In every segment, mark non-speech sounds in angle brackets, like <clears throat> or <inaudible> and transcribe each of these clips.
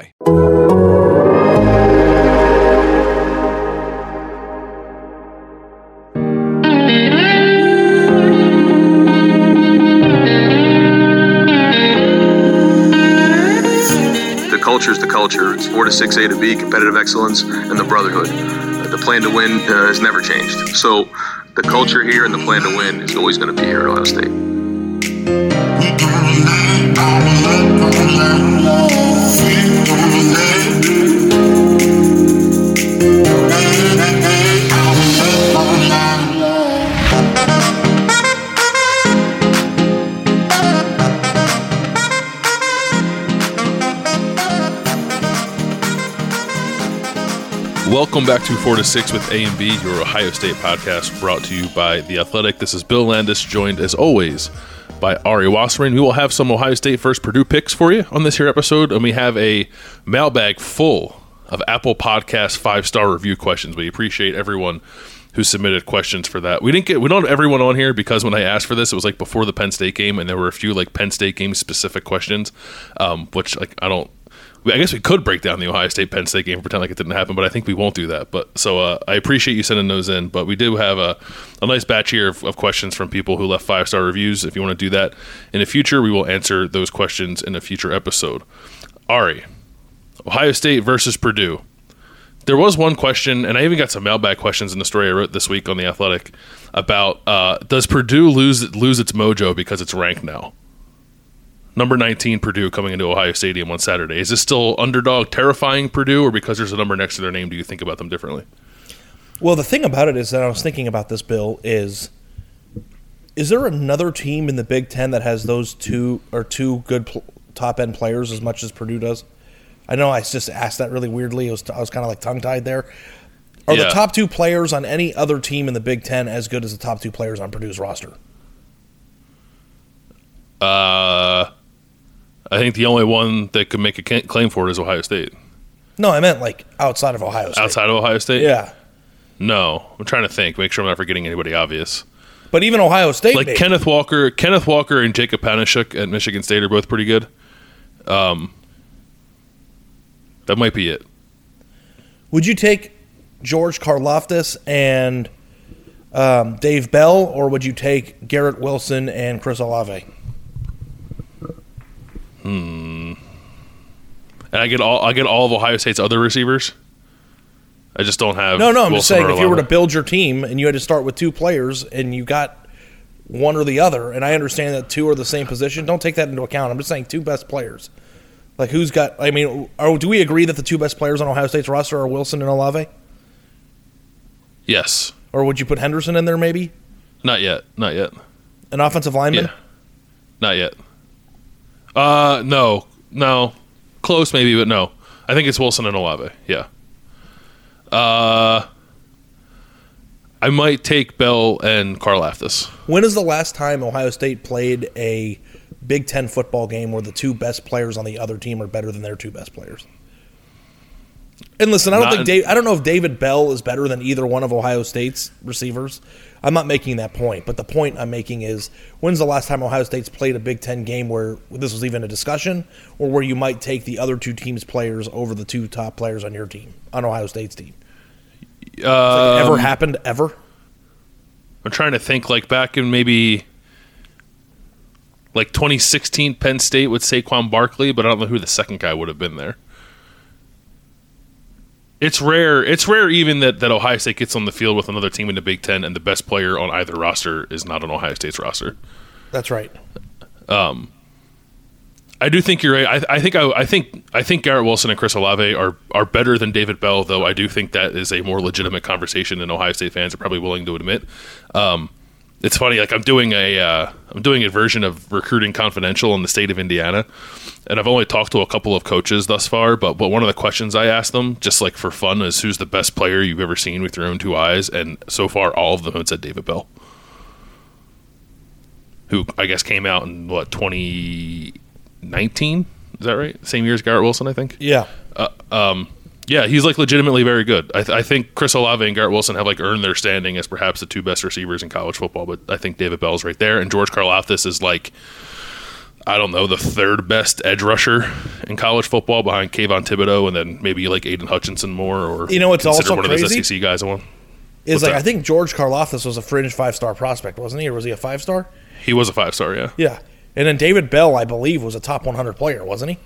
The culture is the culture. It's 4 to 6 A to B, competitive excellence, and the brotherhood. The plan to win uh, has never changed. So the culture here and the plan to win is always going to be here at Ohio State. Welcome back to 4 to 6 with A and B, your Ohio State podcast brought to you by The Athletic. This is Bill Landis, joined as always by Ari Wasserman. We will have some Ohio State first Purdue picks for you on this here episode, and we have a mailbag full of Apple Podcast five star review questions. We appreciate everyone who submitted questions for that. We didn't get we don't have everyone on here because when I asked for this, it was like before the Penn State game, and there were a few like Penn State game specific questions, um, which like I don't I guess we could break down the Ohio State Penn State game and pretend like it didn't happen, but I think we won't do that. But so uh, I appreciate you sending those in. But we do have a, a nice batch here of, of questions from people who left five star reviews. If you want to do that in the future, we will answer those questions in a future episode. Ari, Ohio State versus Purdue. There was one question, and I even got some mailbag questions in the story I wrote this week on the Athletic about uh, does Purdue lose lose its mojo because it's ranked now? Number 19 Purdue coming into Ohio Stadium on Saturday. Is this still underdog terrifying Purdue or because there's a number next to their name do you think about them differently? Well, the thing about it is that I was thinking about this bill is is there another team in the Big 10 that has those two or two good pl- top end players as much as Purdue does? I know I just asked that really weirdly. I was, I was kind of like tongue tied there. Are Yeah. the top two players on any other team in the Big Ten as good as the top two players on Purdue's roster? Uh I think the only one that could make a claim for it is Ohio State. No, I meant like outside of Ohio State. Outside of Ohio State? Yeah. No. I'm trying to think, make sure I'm not forgetting anybody obvious. But even Ohio State, Like maybe. Kenneth Walker, Kenneth Walker and Jacob Panasiuk at Michigan State are both pretty good. Um That might be it. Would you take George Karlaftis and um, Dave Bell, or would you take Garrett Wilson and Chris Olave? Hmm. And I get all I get all of Ohio State's other receivers. I just don't have No, no, I'm just saying if you were to build your team and you had to start with two players and you got one or the other, and I understand that two are the same position, don't take that into account. I'm just saying two best players. Like who's got? I mean, are, do we agree that the two best players on Ohio State's roster are Wilson and Olave? Yes. Or would you put Henderson in there maybe? Not yet. Not yet. An offensive lineman? Yeah. Not yet. Uh no. No. Close maybe, but no. I think it's Wilson and Olave. Yeah. Uh, I might take Bell and Karlaftis. When is the last time Ohio State played a Big Ten football game where the two best players on the other team are better than their two best players? And listen, I don't Not think Dave, I don't know if David Bell is better than either one of Ohio State's receivers. I'm not making that point, but the point I'm making is when's the last time Ohio State's played a Big Ten game where this was even a discussion, or where you might take the other two teams' players over the two top players on your team, on Ohio State's team? Uh, it ever happened ever? I'm trying to think like back in maybe like 2016 Penn State with Saquon Barkley, but I don't know who the second guy would have been there. It's rare. It's rare even that, that Ohio State gets on the field with another team in the Big Ten and the best player on either roster is not on Ohio State's roster. That's right. I do think you're right. I, I think I, I think I think Garrett Wilson and Chris Olave are are better than David Bell, though. I do think that is a more legitimate conversation than Ohio State fans are probably willing to admit. Um, it's funny, like I'm doing a uh, I'm doing a version of Recruiting Confidential in the state of Indiana, and I've only talked to a couple of coaches thus far. But but one of the questions I asked them, just like for fun, is who's the best player you've ever seen with your own two eyes? And so far, all of them have said David Bell, who I guess came out in what 2019. Is that right? Same year as Garrett Wilson, I think. Yeah. Yeah, he's like legitimately very good. I, th- I think Chris Olave and Garrett Wilson have like earned their standing as perhaps the two best receivers in college football. But I think David Bell's right there, and George Karlaftis is like, I don't know, the third best edge rusher in college football behind Kayvon Thibodeaux, and then maybe like Aidan Hutchinson more, or You know it's also one of crazy? those SEC guys. I want. Is What's like that? I think George Karlaftis was a fringe five star prospect, wasn't he? Or was he a five star? He was a five star, yeah, Yeah. And then David Bell, I believe, was a top 100 player, wasn't he?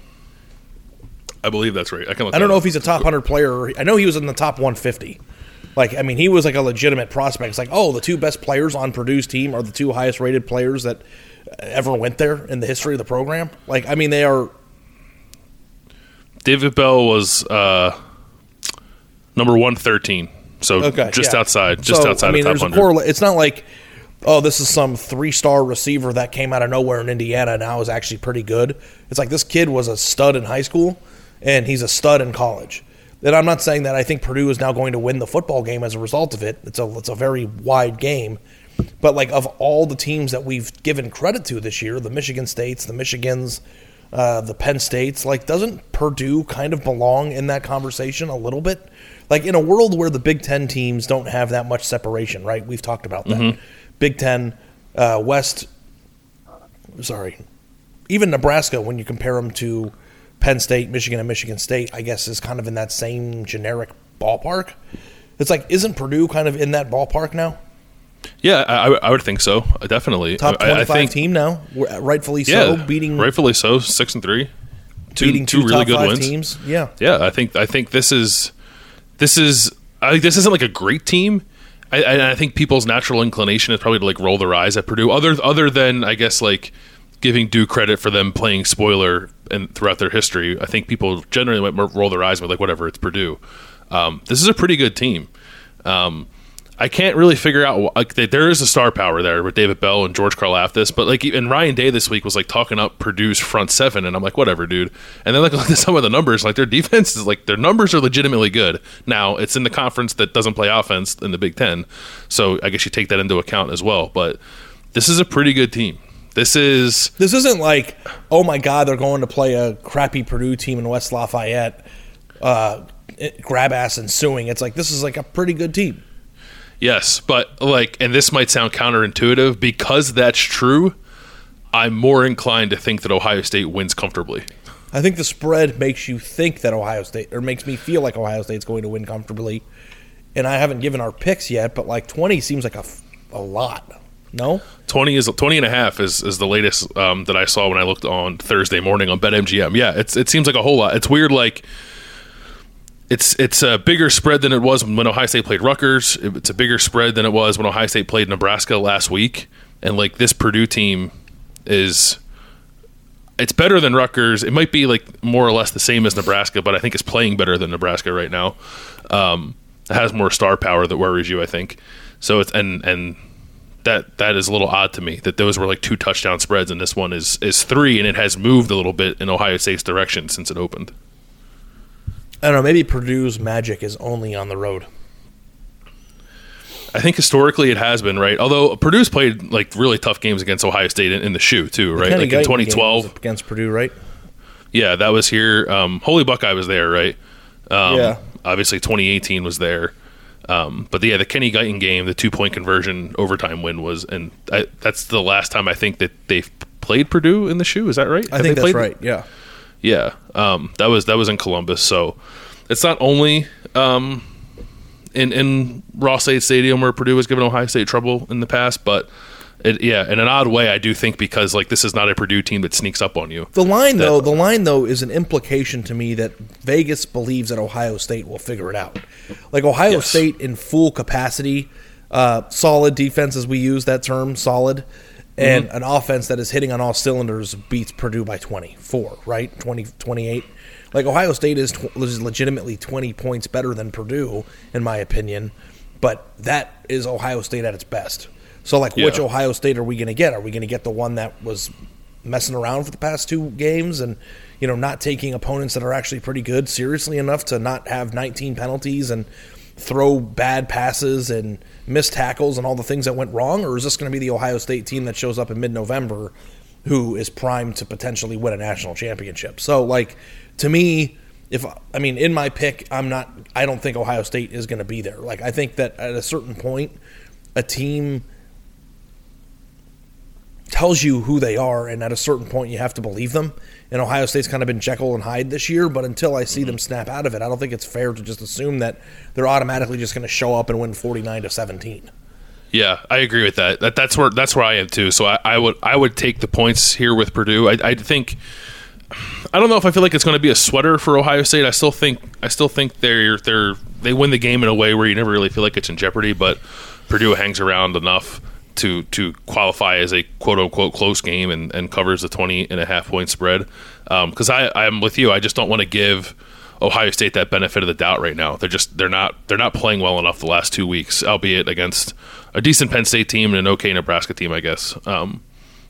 I believe that's right. I can. I don't know up. if he's a top 100 player. I know he was in the top 150. Like, I mean, he was like a legitimate prospect. It's like, oh, the two best players on Purdue's team are the two highest rated players that ever went there in the history of the program. Like, I mean, they are. David Bell was uh, number one thirteen, so Okay, just yeah. outside, just So, outside I mean, of top there's a hundred. correla- It's not like, oh, this is some three star receiver that came out of nowhere in Indiana and now is actually pretty good. It's like this kid was a stud in high school and he's a stud in college. And I'm not saying that I think Purdue is now going to win the football game as a result of it. It's a it's a very wide game. But like of all the teams that we've given credit to this year, the Michigan States, the Michigans, uh, the Penn States, like doesn't Purdue kind of belong in that conversation a little bit? Like in a world where the Big Ten teams don't have that much separation, right? We've talked about that. Big Ten, uh, West, sorry, even Nebraska, when you compare them to Penn State, Michigan, and Michigan State, I guess is kind of in that same generic ballpark. It's like, isn't Purdue kind of in that ballpark now? Yeah, I, I would think so. uh, Definitely Top I- I think- team now, We're- rightfully Yeah, beating rightfully so, six and three, two, beating two two, really top good five wins. teams. Yeah, Yeah, I think I think this is this is I think this isn't like a great team. I, I, I think people's natural inclination is probably to like roll their eyes at Purdue. Other other than I guess like giving due credit for them playing spoiler and throughout their history, I think people generally might roll their eyes with like whatever it's Purdue. Um, this is a pretty good team. Um, I can't really figure out like there is a star power there with David Bell and George Karlaftis, but like and Ryan Day this week was like talking up Purdue's front seven, and I'm like, whatever, dude. And then like <laughs> look at some of the numbers, like their defense is like their numbers are legitimately good. Now it's in the conference that doesn't play offense in the Big Ten, so I guess you take that into account as well. But this is a pretty good team. This is this isn't like, oh my God, they're going to play a crappy Purdue team in West Lafayette, uh, grab ass and suing. It's like this is like a pretty good team. Yes, but like, and this might sound counterintuitive because that's true. I'm more inclined to think that Ohio State wins comfortably. I think the spread makes you think that Ohio State, or makes me feel like Ohio State's going to win comfortably. And I haven't given our picks yet, but like 20 seems like a, a lot. No? 20 is 20 and a half is, is the latest um, that I saw when I looked on Thursday morning on BetMGM. Yeah, it's it seems like a whole lot. It's weird like it's it's a bigger spread than it was when Ohio State played Rutgers. It's a bigger spread than it was when Ohio State played Nebraska last week. And like this Purdue team is it's better than Rutgers. It might be like more or less the same as Nebraska, but I think it's playing better than Nebraska right now. Um, it has more star power that worries you, I think. So it's and and that that is a little odd to me that those were like two touchdown spreads and this one is is three and it has moved a little bit in Ohio State's direction since it opened. I don't know. Maybe Purdue's magic is only on the road. I think historically it has been right. Although Purdue's played like really tough games against Ohio State in, in the shoe too, right? Like in 2012. against Purdue, right? Yeah, that was here. Um, Holy Buckeye was there, right? Um, Yeah. Obviously, 2018 was there. Um, but yeah, the Kenny Guiton game, the two point conversion overtime win was, and I, that's the last time I think that they've played Purdue in the shoe. Is that right? I Have think they that's played- right. Yeah. Yeah, um, that was that was in Columbus. So it's not only um, in in Ross-Ade Stadium where Purdue has given Ohio State trouble in the past, but it, yeah, in an odd way, I do think because like this is not a Purdue team that sneaks up on you. The line That- though, the line though is an implication to me that Vegas believes that Ohio State will figure it out. Like Ohio Yes. State in full capacity, uh, solid defense as we use that term, solid, and Mm-hmm. an offense that is hitting on all cylinders beats Purdue by 24, right? 20 28. Like Ohio State is, tw- is legitimately 20 points better than Purdue in my opinion, but that is Ohio State at its best. So like which Ohio State are we going to get? Are we going to get the one that was messing around for the past two games and you know not taking opponents that are actually pretty good seriously enough to not have 19 penalties and throw bad passes and miss tackles and all the things that went wrong? Or is this going to be the Ohio State team that shows up in mid-November who is primed to potentially win a national championship? So like to me if I mean in my pick I'm not I don't think Ohio State is going to be there. Like I think that at a certain point a team tells you who they are, and at a certain point, you have to believe them. And Ohio State's kind of been Jekyll and Hyde this year, but until I see them mm-hmm. snap out of it, I don't think it's fair to just assume that they're automatically just going to show up and win forty nine to seventeen. Yeah, I agree with that. that that's where that's where I am too. So I, I would I would take the points here with Purdue. I, I think I don't know if I feel like it's going to be a sweater for Ohio State. I still think I still think they're they're they win the game in a way where you never really feel like it's in jeopardy. But Purdue hangs around enough to to qualify as a quote unquote close game and, and covers the 20 and a half point spread. Because I I'm with you. I just don't want to give Ohio State that benefit of the doubt right now. They're just they're not they're not playing well enough the last two weeks, albeit against a decent Penn State team and an okay Nebraska team, I guess. Um,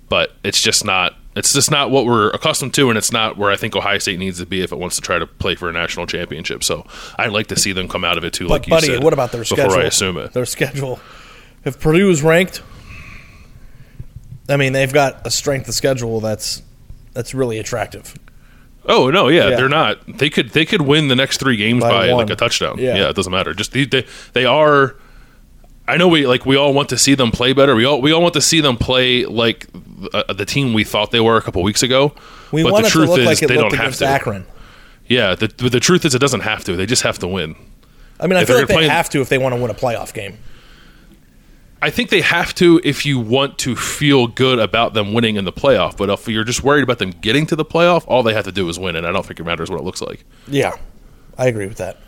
but it's just not it's just not what we're accustomed to, and it's not where I think Ohio State needs to be if it wants to try to play for a national championship. So I'd like to see them come out of it too, like But you buddy, said. what about their before schedule? I assume it. Their schedule. If Purdue is ranked, I mean they've got a strength of schedule that's that's really attractive. Oh no, yeah, Yeah. they're not. They could they could win the next three games By by, like a touchdown. Yeah. Yeah. it doesn't matter. Just they, they they are. I know we like we all want to see them play better. We all we all want to see them play like uh, the team we thought they were a couple weeks ago. We but want the it to truth look is like it they don't have to. Akron. Yeah, the, the truth is it doesn't have to. They just have to win. I mean, I If feel like they playing- have to if they want to win a playoff game. I think they have to if you want to feel good about them winning in the playoff. But if you're just worried about them getting to the playoff, all they have to do is win, and I don't think it matters what it looks like. Yeah, I agree with that.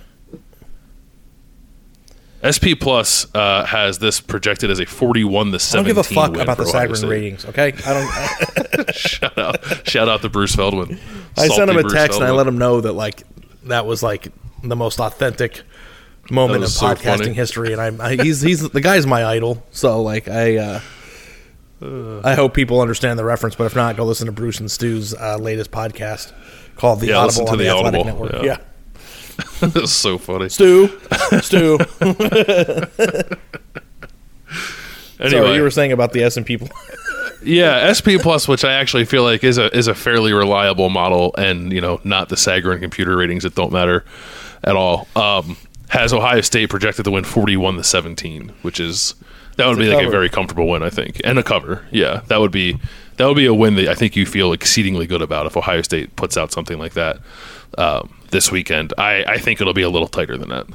SP Plus uh, has this projected as a 41 to I don't give a fuck about the Sagarin ratings. Okay, I don't. <laughs> <laughs> shout out, shout out to Bruce Feldman. I sent him a Bruce text and I let him know that like that was like the most authentic moment of so podcasting funny. history, and I'm I, he's he's the guy's my idol. So like I. uh I hope people understand the reference, but if not, go listen to Bruce and Stu's uh, latest podcast called "The Yeah, listen Audible" to on the, The Athletic Audible, Network. yeah. Yeah, That's <laughs> so funny. Stu, Stu. Anyway, <laughs> Sorry, you were saying about the S and P. yeah, SP Plus, which I actually feel like is a is a fairly reliable model, and you know, not the Sagarin computer ratings that don't matter at all. Um, has Ohio State projected to win 41 to 17, which is that would It's a be like cover. a very comfortable win, I think, and a cover. Yeah, that would be that would be a win that I think you feel exceedingly good about if Ohio State puts out something like that um, this weekend. I, I think it'll be a little tighter than that.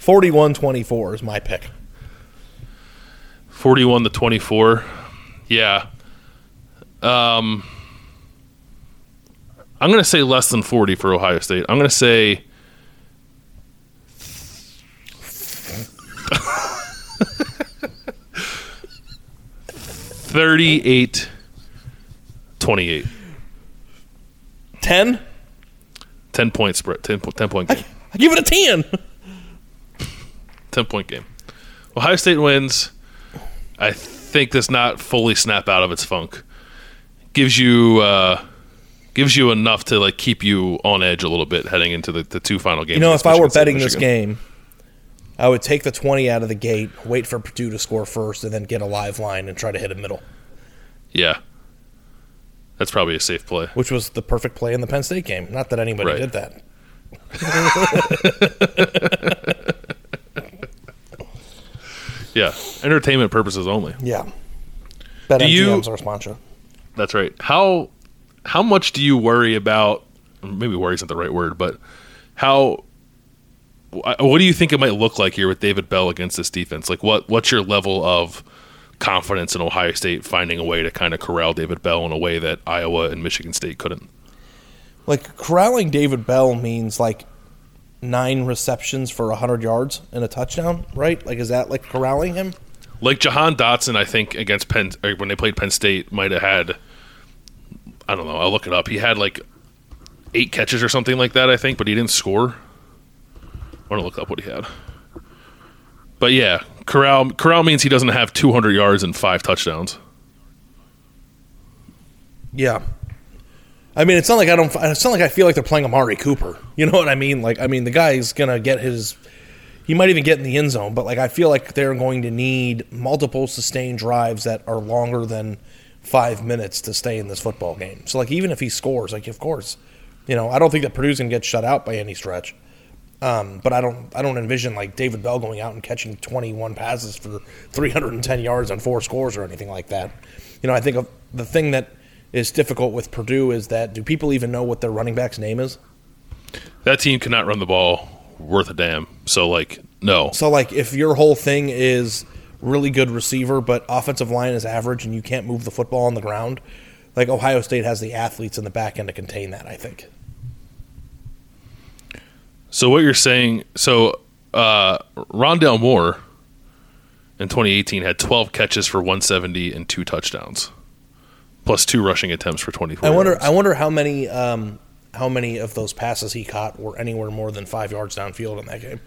41-24 is my pick. 41 to 24. Yeah. Um I'm going to say less than 40 for Ohio State. I'm going to say Thirty-eight, twenty-eight. Ten. 10 point spread. 10, po- 10 point game. I give it a ten. 10 point game. Ohio State wins. I think does not fully snap out of its funk. Gives you uh, gives you enough to like keep you on edge a little bit heading into the, the two final games. You know, if I were betting this game, I would take the 20 out of the gate, wait for Purdue to score first, and then get a live line and try to hit a middle, yeah, that's probably a safe play. which was the perfect play in the Penn State game. Not that anybody Right. did that. <laughs> Yeah, entertainment purposes only. Yeah. Bet Do you- MGM's our sponsor. That's right. How how much do you worry about? Maybe worry isn't the right word, but how? Wh- What do you think it might look like here with David Bell against this defense? Like, what what's your level of confidence in Ohio State finding a way to kind of corral David Bell in a way that Iowa and Michigan State couldn't? Like, corralling David Bell means like nine receptions for 100 yards and a touchdown, right? Like, is that like corralling him? Like Jahan Dotson, I think against Penn or when they played Penn State, might have had. I don't know. I'll look it up. He had like eight catches or something like that, I think, but he didn't score. I want to look up what he had. But yeah, corral corral means he doesn't have 200 yards and five touchdowns. Yeah. I mean, it's not like I don't. It's not like I feel like they're playing Amari Cooper. <laughs> You know what I mean? Like, I mean, the guy's gonna get his. He might even get in the end zone, but like, I feel like they're going to need multiple sustained drives that are longer than five minutes to stay in this football game. So, like, even if he scores, like, of course, you know, I don't think that Purdue's gonna get shut out by any stretch. Um, but I don't. I don't envision like David Bell going out and catching 21 passes for 310 yards on four scores or anything like that. You know, I think of the thing that is difficult with Purdue is that do people even know what their running back's name is? That team cannot run the ball worth a damn. So like, no. So like if your whole thing is really good receiver but offensive line is average and you can't move the football on the ground, like Ohio State has the athletes in the back end to contain that, I think. So what you're saying? So uh, Rondale Moore in 2018 had 12 catches for 170 and two touchdowns, plus two rushing attempts for 24. I wonder yards. I wonder how many um, how many of those passes he caught were anywhere more than 5 yards downfield in that game.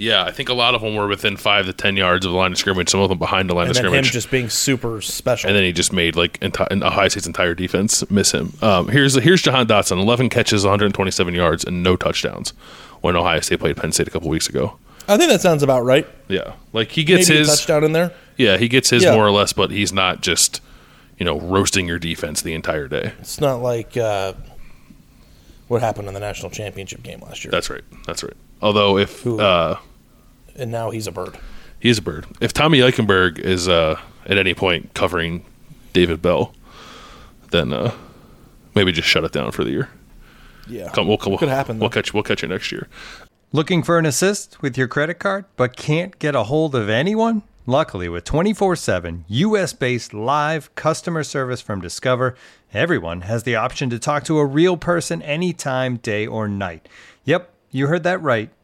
Yeah, I think a lot of them were within five to 10 yards of the line of scrimmage. Some of them behind the line And of then him scrimmage. just being super special. and then he just made like enti- Ohio State's entire defense miss him. Um, here's here's Jahan Dotson, 11 catches, 127 yards, and no touchdowns when Ohio State played Penn State a couple weeks ago. I think that sounds about right. Yeah, like he gets Maybe his touchdown in there. Yeah, he gets his Yeah. more or less, but he's not just you know roasting your defense the entire day. It's not like uh, what happened in the national championship game last year. That's right. That's right. Although if uh, and now he's a bird. he's a bird, if Tommy Eichenberg is uh, at any point covering David Bell, then uh, maybe just shut it down for the year. Yeah, Come, we'll, we'll, Could happen, We'll though. catch. We'll catch you next year. Looking for an assist with your credit card, but can't get a hold of anyone? Luckily, with 24 7 US based live customer service from Discover, everyone has the option to talk to a real person anytime, day or night. Yep, you heard that right.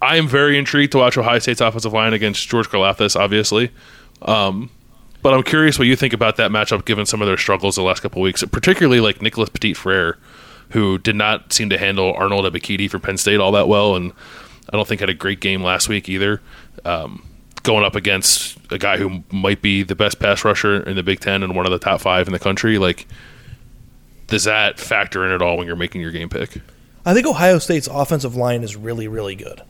I am very intrigued to watch Ohio State's offensive line against George Karlaftis, obviously. Um, but I'm curious what you think about that matchup, given some of their struggles the last couple weeks, particularly like Nicholas Petit Frere, who did not seem to handle Arnold Ebiketie from Penn State all that well, and I don't think had a great game last week either. Um, going up against a guy who might be the best pass rusher in the Big Ten and one of the top five in the country, like does that factor in at all when you're making your game pick? I think Ohio State's offensive line is really, really good.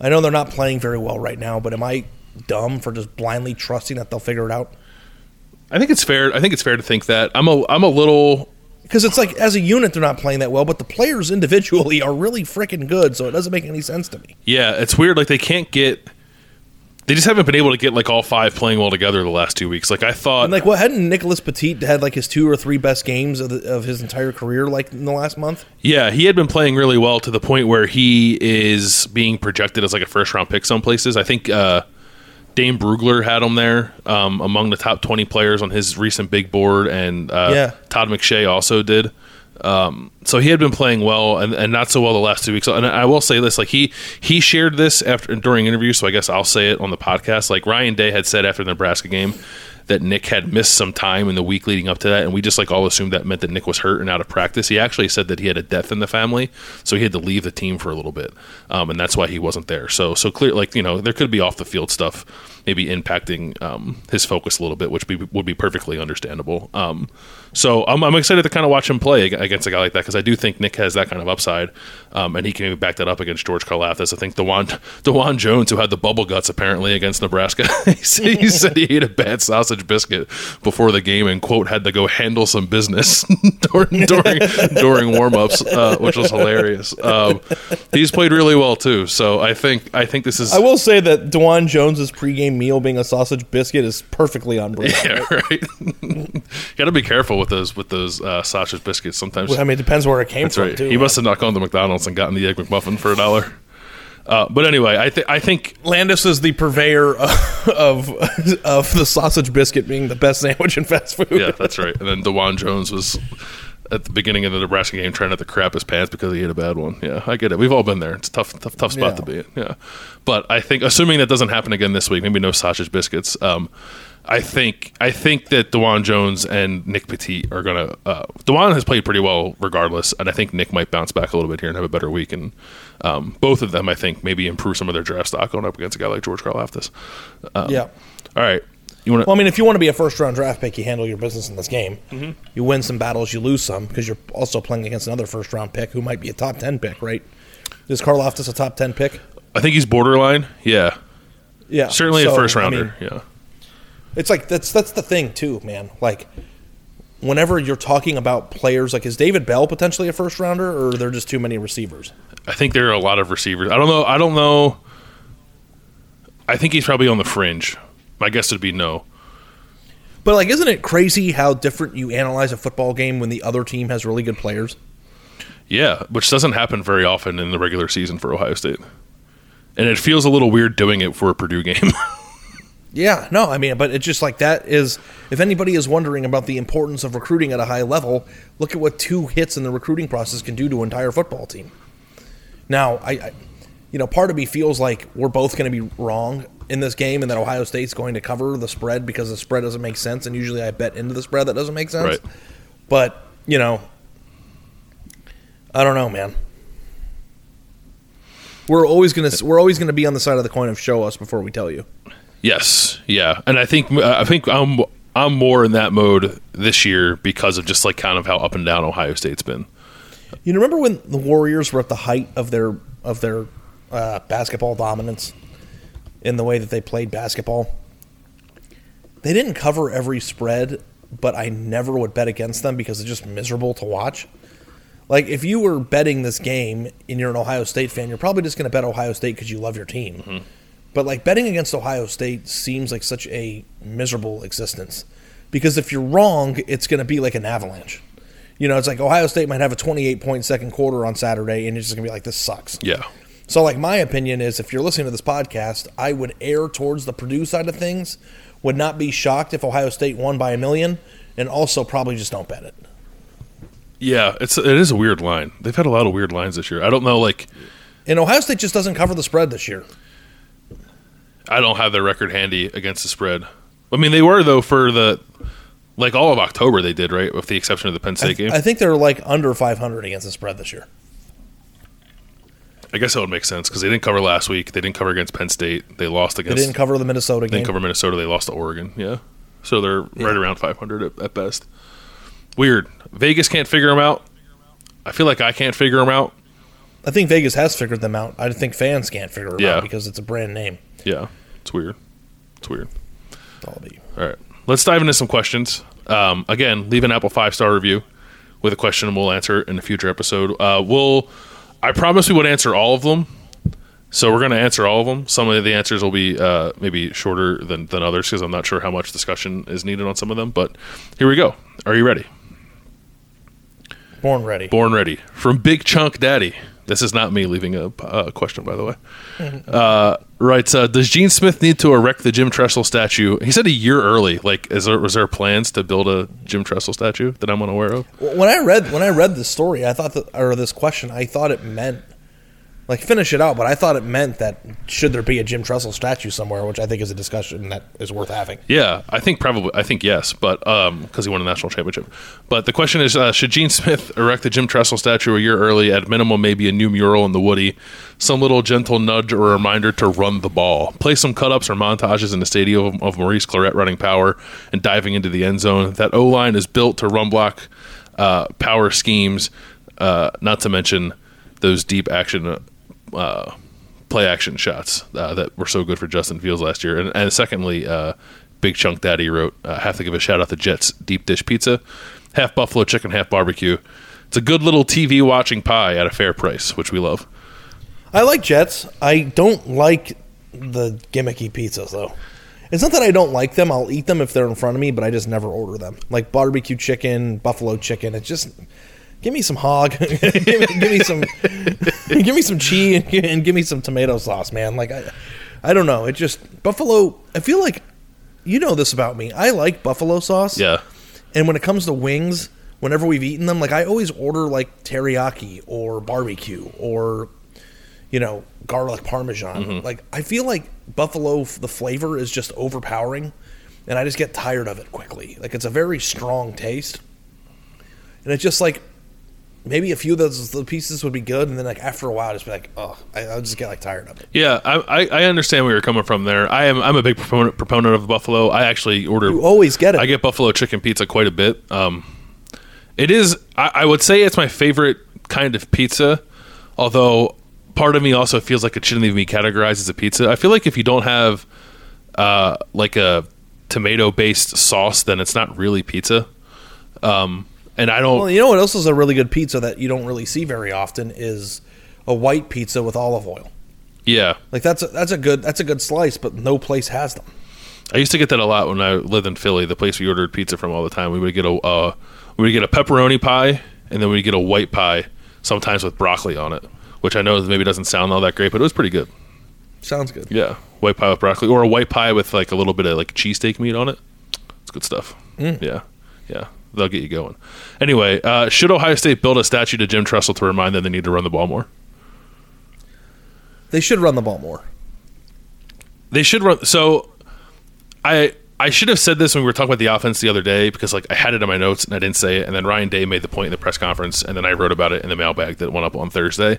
I know they're not playing very well right now, but am I dumb for just blindly trusting that they'll figure it out? I think it's fair. I think it's fair to think that I'm a I'm a little Because it's like as a unit they're not playing that well, but the players individually are really freaking good, so it doesn't make any sense to me. Yeah, it's weird. Like they can't get they just haven't been able to get like all five playing well together the last two weeks. Like I thought, And like, what hadn't Nicholas Petit had like his two or three best games of, the, of his entire career like in the last month? Yeah, he had been playing really well to the point where he is being projected as like a first round pick some places. I think uh, Dane Brugler had him there um, among the top 20 players on his recent big board, and uh, Yeah. Todd McShay also did. Um, so he had been playing well and, and not so well the last two weeks. And I will say this: like he he shared this after during interviews, so I guess I'll say it on the podcast. Like Ryan Day had said after the Nebraska game that Nick had missed some time in the week leading up to that, and we just like all assumed that meant that Nick was hurt and out of practice. He actually said that he had a death in the family, so he had to leave the team for a little bit, um, and that's why he wasn't there. So so clear, like you know, there could be off the field stuff maybe impacting um, his focus a little bit, which be, would be perfectly understandable. Um, so I'm, I'm excited to kind of watch him play against a guy like that because I do think Nick has that kind of upside, um, and he can back that up against George Karlaftis. I think Dawand <laughs> Dawand Jones, who had the bubble guts apparently against Nebraska, <laughs> he <laughs> said he ate a bad sausage biscuit before the game and quote had to go handle some business during during, during warmups, uh, which was hilarious. Um, he's played really well too, so I think I think this is I will say that Dawand Jones's pregame meal being a sausage biscuit is perfectly on brand. Yeah, <laughs> right. <laughs> Got to be careful with those with those uh, sausage biscuits. Sometimes I mean, it depends where it came that's from. right. Too, he must have not gone to McDonald's and gotten the egg McMuffin for a dollar. Uh, but anyway, I think I think Landis is the purveyor <laughs> of, of of the sausage biscuit being the best sandwich in fast food. yeah, that's right. And then Dawand Jones was at the beginning of the Nebraska game trying not to crap his pants because he ate a bad one. Yeah, I get it. We've all been there. It's a tough, tough, tough spot Yeah. to be in. Yeah, but I think assuming that doesn't happen again this week, maybe no sausage biscuits. Um, I think I think that Dawand Jones and Nick Petit are gonna. Uh, Dawand has played pretty well regardless, and I think Nick might bounce back a little bit here and have a better week. And um, both of them, I think, maybe improve some of their draft stock going up against a guy like George Karlaftis. Um, yeah. All right, you want? Well, I mean, if you want to be a first round draft pick, you handle your business in this game. Mm-hmm. You win some battles, you lose some because you're also playing against another first round pick who might be a top ten pick, right? Is Karlaftis a top ten pick? I think he's borderline. Yeah, Yeah, certainly a So, first I rounder. mean, yeah. It's like that's that's the thing too, man. Like whenever you're talking about players, like is David Bell potentially a first rounder, or are there just too many receivers? I think there are a lot of receivers. I don't know. I don't know. I think he's probably on the fringe. My guess would be no. But like, isn't it crazy how different you analyze a football game when the other team has really good players? Yeah, which doesn't happen very often in the regular season for Ohio State. And it feels a little weird doing it for a Purdue game. <laughs> Yeah, no, I mean, but it's just like that is if anybody is wondering about the importance of recruiting at a high level, look at what two hits in the recruiting process can do to an entire football team. Now, I, I you know, part of me feels like we're both going to be wrong in this game and that Ohio State's going to cover the spread because the spread doesn't make sense and usually I bet into the spread that doesn't make sense. Right. But, you know, I don't know, man. We're always going to we're always going to be on the side of the coin of show us before we tell you. yes, yeah, and I think uh, I think I'm I'm more in that mode this year because of just like kind of how up and down Ohio State's been. You remember when the Warriors were at the height of their of their uh, basketball dominance in the way that they played basketball? They didn't cover every spread, but I never would bet against them because it's just miserable to watch. Like if you were betting this game and you're an Ohio State fan, you're probably just going to bet Ohio State because you love your team. But like betting against Ohio State seems like such a miserable existence because if you're wrong, it's going to be like an avalanche. You know, it's like Ohio State might have a 28 point second quarter on Saturday, and you're just going to be like, this sucks. Yeah, So, like, my opinion is if you're listening to this podcast, I would err towards the Purdue side of things, would not be shocked if Ohio State won by a million, and also probably just don't bet it. yeah, it's it is a weird line. They've had a lot of weird lines this year. I don't know, like And Ohio State just doesn't cover the spread this year. I don't have their record handy against the spread. I mean, they were though for the like all of October they did right, with the exception of the Penn State game. I think they're like under 500 against the spread this year. I guess that would make sense because they didn't cover last week. They didn't cover against Penn State. They lost against. They didn't cover the Minnesota game. they didn't cover Minnesota. They lost to Oregon. Yeah, so they're right around 500 at, at best. Weird. Vegas can't figure them out. I feel like I can't figure them out. I think Vegas has figured them out. I think fans can't figure them Yeah. out because it's a brand name. Yeah, it's weird. It's weird. All right, let's dive into some questions. Um, again, leave an Apple five star review with a question, and we'll answer it in a future episode. Uh, we'll, I promise we would answer all of them. So we're going to answer all of them. Some of the answers will be uh, maybe shorter than, than others because I'm not sure how much discussion is needed on some of them. But here we go. Are you ready? Born ready. Born ready from Big Chunk Daddy. This is not me leaving a uh, question, by the way. Uh, right? Uh, does Gene Smith need to erect the Jim Tressel statue? He said a year early. Like, is there was there plans to build a Jim Tressel statue that I'm unaware of? When I read when I read this story, I thought that or this question, I thought it meant like finish it out, but I thought it meant that should there be a Jim Tressel statue somewhere, which I think is a discussion that is worth having. Yeah, I think probably. I think yes, but because he won a national championship. But the question is, uh, should Gene Smith erect the Jim Tressel statue a year early? At minimum, maybe a new mural in the Woody, some little gentle nudge or reminder to run the ball. Play some cut ups or montages in the stadium of, Maurice Clarett running power and diving into the end zone. That O line is built to run block uh, power schemes. Uh, not to mention those deep action. Uh, play action shots uh, that were so good for Justin Fields last year. And, and secondly, uh, Big Chunk Daddy wrote, uh, have to give a shout out to Jets Deep Dish Pizza, half buffalo chicken, half barbecue. It's a good little TV watching pie at a fair price, which we love. I like Jets. I don't like the gimmicky pizzas though. It's not that I don't like them. I'll eat them if they're in front of me, but I just never order them. Like barbecue chicken, buffalo chicken. It's just give me some hog, <laughs> give, me, give me some, <laughs> give me some cheese, and, and give me some tomato sauce, man. Like I, I don't know. It just buffalo. I feel like you know this about me. I like buffalo sauce. Yeah. And when it comes to wings, whenever we've eaten them, like I always order like teriyaki or barbecue or you know garlic parmesan. Mm-hmm. Like I feel like buffalo, the flavor is just overpowering, and I just get tired of it quickly. Like it's a very strong taste, and it's just like maybe a few of those the pieces would be good, and then like after a while, just be like, oh, I, I'll just get like tired of it. Yeah, I, I, I understand where you're coming from there. I am I'm a big proponent proponent of buffalo. I actually order. You always get it. I get buffalo chicken pizza quite a bit. Um, it is. I, I would say it's my favorite kind of pizza. Although part of me also feels like it shouldn't even be categorized as a pizza. I feel like if you don't have uh, like a tomato based sauce, then it's not really pizza. Um, and I don't. Well, you know what else is a really good pizza that you don't really see very often is a white pizza with olive oil. yeah, Like that's a, that's a good that's a good slice, but no place has them. I used to get that a lot when I lived in Philly. The place we ordered pizza from all the time, we would get a uh, we would get a pepperoni pie, and then we get a white pie, sometimes with broccoli on it, which I know maybe doesn't sound all that great, but it was pretty good. Sounds good. Yeah, white pie with broccoli, or a white pie with like a little bit of like cheesesteak meat on it. It's good stuff. Yeah, yeah, they'll get you going. Anyway, uh, should Ohio State build a statue to Jim Tressel to remind them they need to run the ball more? They should run the ball more. They should run. So, I I should have said this when we were talking about the offense the other day because like I had it in my notes and I didn't say it, and then Ryan Day made the point in the press conference, and then I wrote about it in the mailbag that went up on Thursday.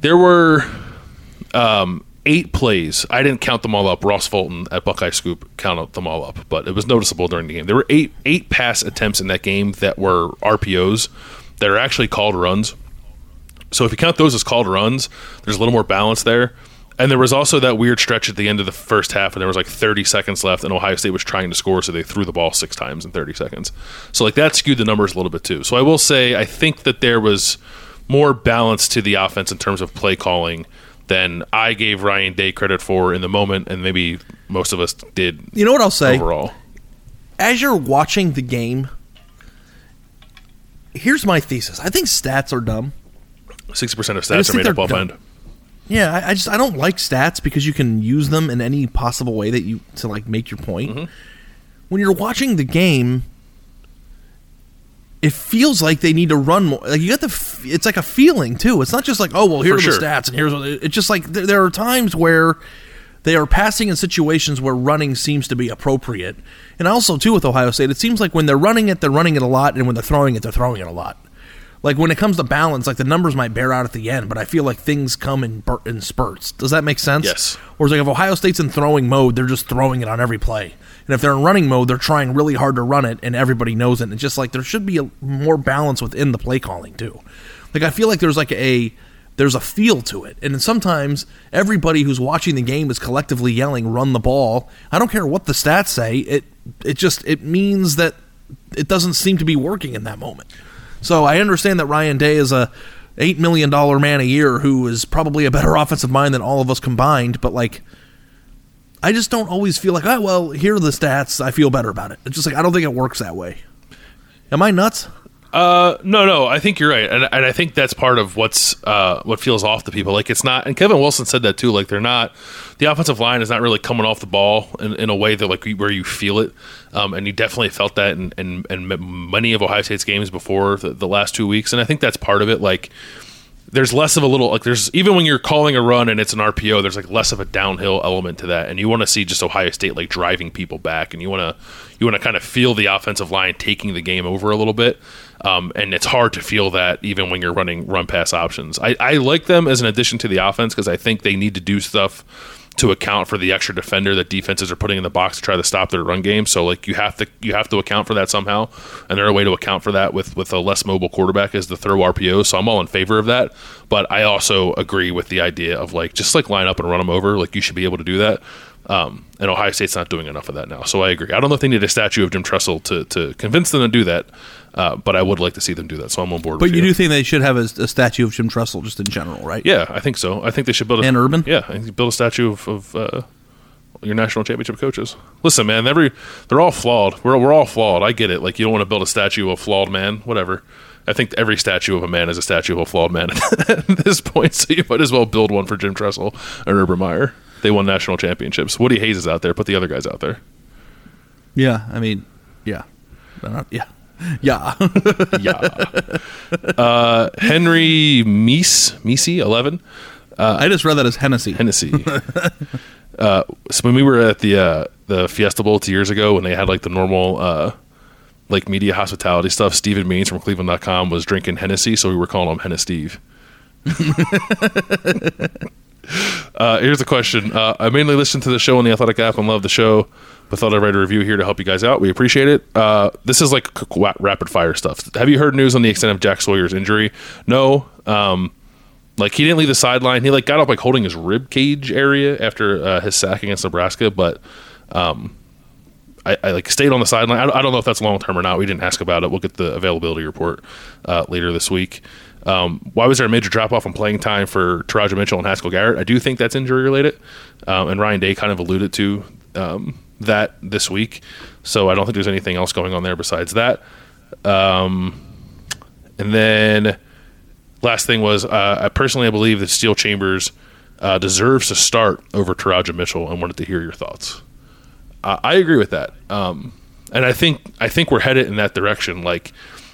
There were um, eight plays. I didn't count them all up. Ross Fulton at Buckeye Scoop counted them all up, but it was noticeable during the game. There were eight eight pass attempts in that game that were RPOs that are actually called runs. So if you count those as called runs, there's a little more balance there. And there was also that weird stretch at the end of the first half, and there was like 30 seconds left, and Ohio State was trying to score, so they threw the ball six times in 30 seconds. So like that skewed the numbers a little bit too. So I will say I think that there was more balance to the offense in terms of play calling than I gave Ryan Day credit for in the moment, and maybe most of us did You know what I'll say? overall. As you're watching the game, here's my thesis. I think stats are dumb. 60% of stats are made up off end. Yeah, I, I just I don't like stats because you can use them in any possible way that you to like make your point. Mm-hmm. When you're watching the game, it feels like they need to run more. Like you get the, f- it's like a feeling too. It's not just like oh well here For are sure. the stats and here's what it's just like there, there are times where they are passing in situations where running seems to be appropriate, and also too with Ohio State, it seems like when they're running it, they're running it a lot, and when they're throwing it, they're throwing it a lot. Like when it comes to balance, like the numbers might bear out at the end, but I feel like things come in bur- in spurts. Does that make sense? Yes. Whereas like if Ohio State's in throwing mode, they're just throwing it on every play, and if they're in running mode, they're trying really hard to run it, and everybody knows it. And it's just like there should be a more balance within the play calling too. Like I feel like there's like a there's a feel to it, and sometimes everybody who's watching the game is collectively yelling "run the ball." I don't care what the stats say. It it just it means that it doesn't seem to be working in that moment. So I understand that Ryan Day is a eight million dollar man a year who is probably a better <laughs> offensive mind than all of us combined, but like I just don't always feel like, oh well, here are the stats, I feel better about it. It's just like I don't think it works that way. Am I nuts? Uh, no, no, I think you're right, and, and I think that's part of what's uh, what feels off to people. Like it's not, and Kevin Wilson said that too. Like they're not, the offensive line is not really coming off the ball in, in a way that like where you feel it, um, and you definitely felt that in, in, in many of Ohio State's games before the, the last two weeks, and I think that's part of it. Like there's less of a little like there's even when you're calling a run and it's an RPO, there's like less of a downhill element to that, and you want to see just Ohio State like driving people back, and you want to you want to kind of feel the offensive line taking the game over a little bit, um, and it's hard to feel that even when you're running run pass options. I, I like them as an addition to the offense because I think they need to do stuff to account for the extra defender that defenses are putting in the box to try to stop their run game. So like you have to you have to account for that somehow, and a way to account for that with with a less mobile quarterback is to throw RPO. So I'm all in favor of that, but I also agree with the idea of like just like line up and run them over. Like you should be able to do that. Um, and Ohio State's not doing enough of that now. So I agree. I don't know if they need a statue of Jim Tressel to, to convince them to do that, uh, but I would like to see them do that. So I'm on board. But with you do think they should have a, a statue of Jim Tressel just in general, right? Yeah, I think so. I think they should build a, And Urban? Yeah, I think build a statue of, of uh, your national championship coaches. Listen, man, every they're all flawed. We're we're all flawed. I get it. Like you don't want to build a statue of a flawed man, whatever. I think every statue of a man is a statue of a flawed man <laughs> at this point. So you might as well build one for Jim Tressel or Urban Meyer. They won national championships. Woody Hayes is out there. Put the other guys out there. Yeah, I mean, yeah, Uh, yeah, <laughs> yeah. <laughs> Yeah. uh, Henry Meese, Meese, 11. I just read that as Hennessy. Hennessy. <laughs> uh, so when we were at the uh, the Fiesta Bowl two years ago, when they had like the normal uh, like media hospitality stuff, Stephen Means from Cleveland.com was drinking Hennessy, so we were calling him Hennessy Steve. Uh, here's a question. Uh, I mainly listen to the show on the Athletic app and love the show, but thought I'd write a review here to help you guys out. We appreciate it. Uh, this is like rapid fire stuff. Have you heard news on the extent of Jack Sawyer's injury? No. Um, like he didn't leave the sideline. He like got up like holding his rib cage area after uh, his sack against Nebraska, but um, I, I like stayed on the sideline. I, I don't know if that's long term or not. We didn't ask about it. We'll get the availability report uh, later this week. Um, why was there a major drop off in playing time for Teradja Mitchell and Haskell Garrett? I do think that's injury related, um, and Ryan Day kind of alluded to um, that this week. So I don't think there's anything else going on there besides that. Um, and then last thing was uh, I personally believe that Steele Chambers uh, deserves to start over Teradja Mitchell and wanted to hear your thoughts. I agree with that, um, and I think I think we're headed in that direction. Like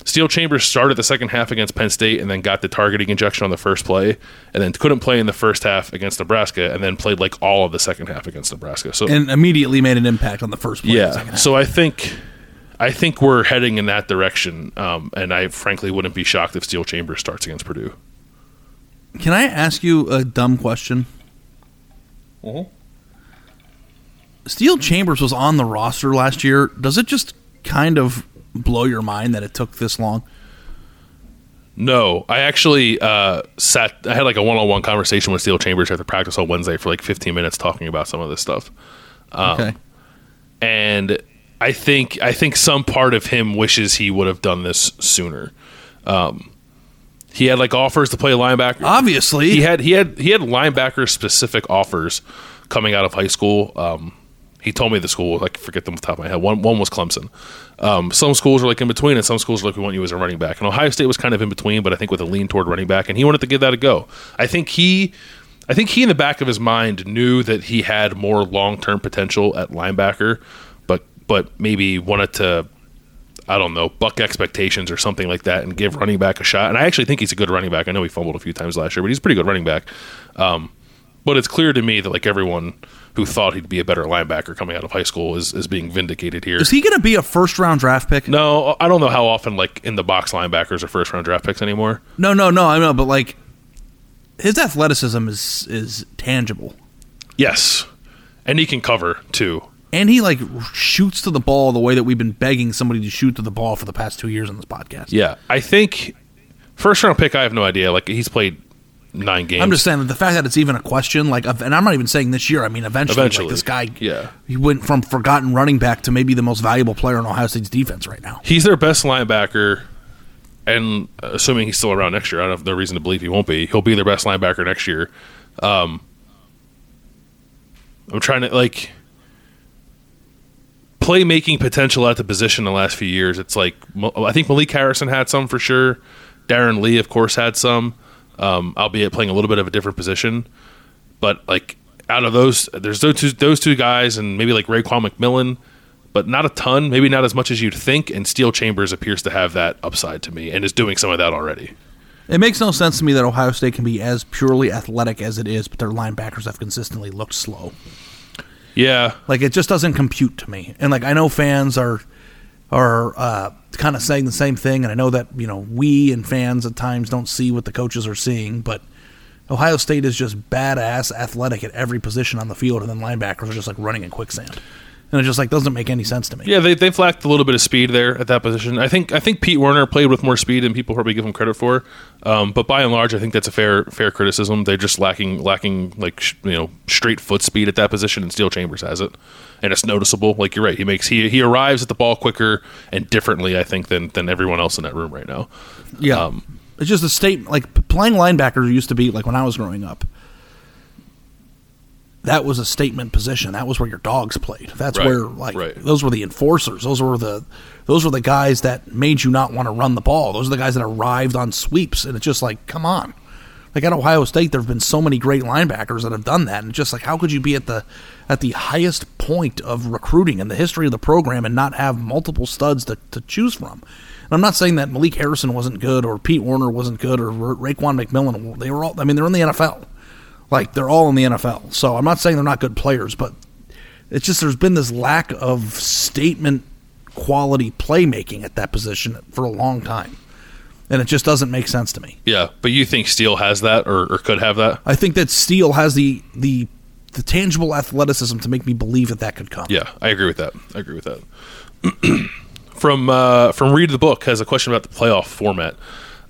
Steele Chambers started the second half against Penn State and then got the targeting injection on the first play, and then couldn't play in the first half against Nebraska, and then played like all of the second half against Nebraska. So and immediately made an impact on the first play. of the second yeah, so I think I think we're heading in that direction, um, and I frankly wouldn't be shocked if Steele Chambers starts against Purdue. Can I ask you a dumb question? Mm-hmm. Steele Chambers was on the roster last year. Does it just kind of blow your mind that it took this long? No, I actually uh, sat. I had like a one-on-one conversation with Steele Chambers after practice on Wednesday for like 15 minutes talking about some of this stuff. Um, okay. and I think I think some part of him wishes he would have done this sooner. Um, he had like offers to play linebacker. Obviously. he had he had he had linebacker specific offers coming out of high school. Um, he told me the school, like forget them off the top of my head. One one was Clemson. Um, some schools are like in between, and some schools are like we want you as a running back. And Ohio State was kind of in between, but I think with a lean toward running back, and he wanted to give that a go. I think he, I think he in the back of his mind knew that he had more long term potential at linebacker, but but maybe wanted to I don't know, buck expectations or something like that and give running back a shot. And I actually think he's a good running back. I know he fumbled a few times last year, but he's a pretty good running back. Um, but it's clear to me that like everyone who thought he'd be a better linebacker coming out of high school is, is being vindicated here. Is he going to be a first round draft pick? no, I don't know how often like in the box linebackers are first round draft picks anymore. No, no, no. I know, but like his athleticism is is tangible, Yes. And he can cover too. and he like shoots to the ball the way that we've been begging somebody to shoot to the ball for the past two years on this podcast. Yeah. I think first round pick, I have no idea. Like he's played nine games. I'm just saying that the fact that it's even a question, like, and I'm not even saying this year. I mean, eventually, Eventually, like this guy, yeah. he went from forgotten running back to maybe the most valuable player in Ohio State's defense right now. he's their best linebacker and assuming he's still around next year, I don't have no reason to believe he won't be. He'll be their best linebacker next year. Um, I'm trying to like playmaking potential at the position the last few years. It's like I think Malik Harrison had some for sure. Darron Lee, of course, had some, um, albeit playing a little bit of a different position. But like out of those, there's those two, those two guys, and maybe like Raekwon McMillan, but not a ton. Maybe not as much as you'd think. And Steele Chambers appears to have that upside to me, and is doing some of that already. It makes no sense to me that Ohio State can be as purely athletic as it is, but their linebackers have consistently looked slow. Yeah, Like it just doesn't compute to me. And like I know fans are are uh, kind of saying the same thing, and I know that you know we and fans at times don't see what the coaches are seeing, but Ohio State is just badass athletic at every position on the field, and then linebackers are just like running in quicksand, and it just like doesn't make any sense to me. Yeah, they they lacked a little bit of speed there at that position. I think I think Pete Werner played with more speed than people probably give him credit for. Um, but by and large, I think that's a fair fair criticism. They're just lacking lacking like sh- you know straight foot speed at that position, and Steele Chambers has it, and it's noticeable. Like you're right, he makes he he arrives at the ball quicker and differently, I think, than than everyone else in that room right now. Yeah. Um, it's just a state like playing linebacker used to be like when I was growing up. That was a statement position. That was where your dogs played. That's Right, where like right. those were the enforcers. Those were the those were the guys that made you not want to run the ball. Those are the guys that arrived on sweeps and it's just like, come on. Like at Ohio State there've been so many great linebackers that have done that and just like how could you be at the at the highest point of recruiting in the history of the program and not have multiple studs to, to choose from? And I'm not saying that Malik Harrison wasn't good or Pete Werner wasn't good or Ra- Raekwon McMillan. They were all. I mean, they're in the NFL. Like they're all in the NFL. So I'm not saying they're not good players, but it's just there's been this lack of statement quality playmaking at that position for a long time, and it just doesn't make sense to me. yeah, but you think Steele has that or, or could have that? I think that Steele has the the the tangible athleticism to make me believe that that could come. Yeah, I agree with that. I agree with that. <clears throat> from uh, from read the book has a question about the playoff format.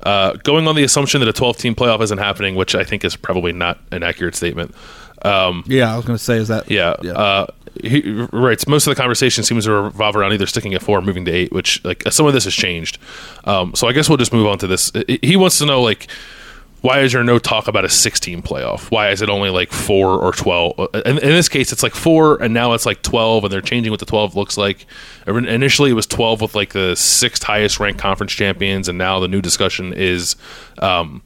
Uh, going on the assumption that a 12 team playoff isn't happening, which I think is probably not an accurate statement. Um, Yeah, I was going to say is that yeah, Uh, he writes most of the conversation seems to revolve around either sticking at four or moving to eight, which like some of this has changed. Um, so I guess we'll just move on to this. He wants to know like why is there no talk about a 16 playoff? Why is it only like four or 12? In, in this case, it's like four, and now it's like 12, and they're changing what the 12 looks like. Initially, it was 12 with like the sixth highest ranked conference champions, and now the new discussion is um,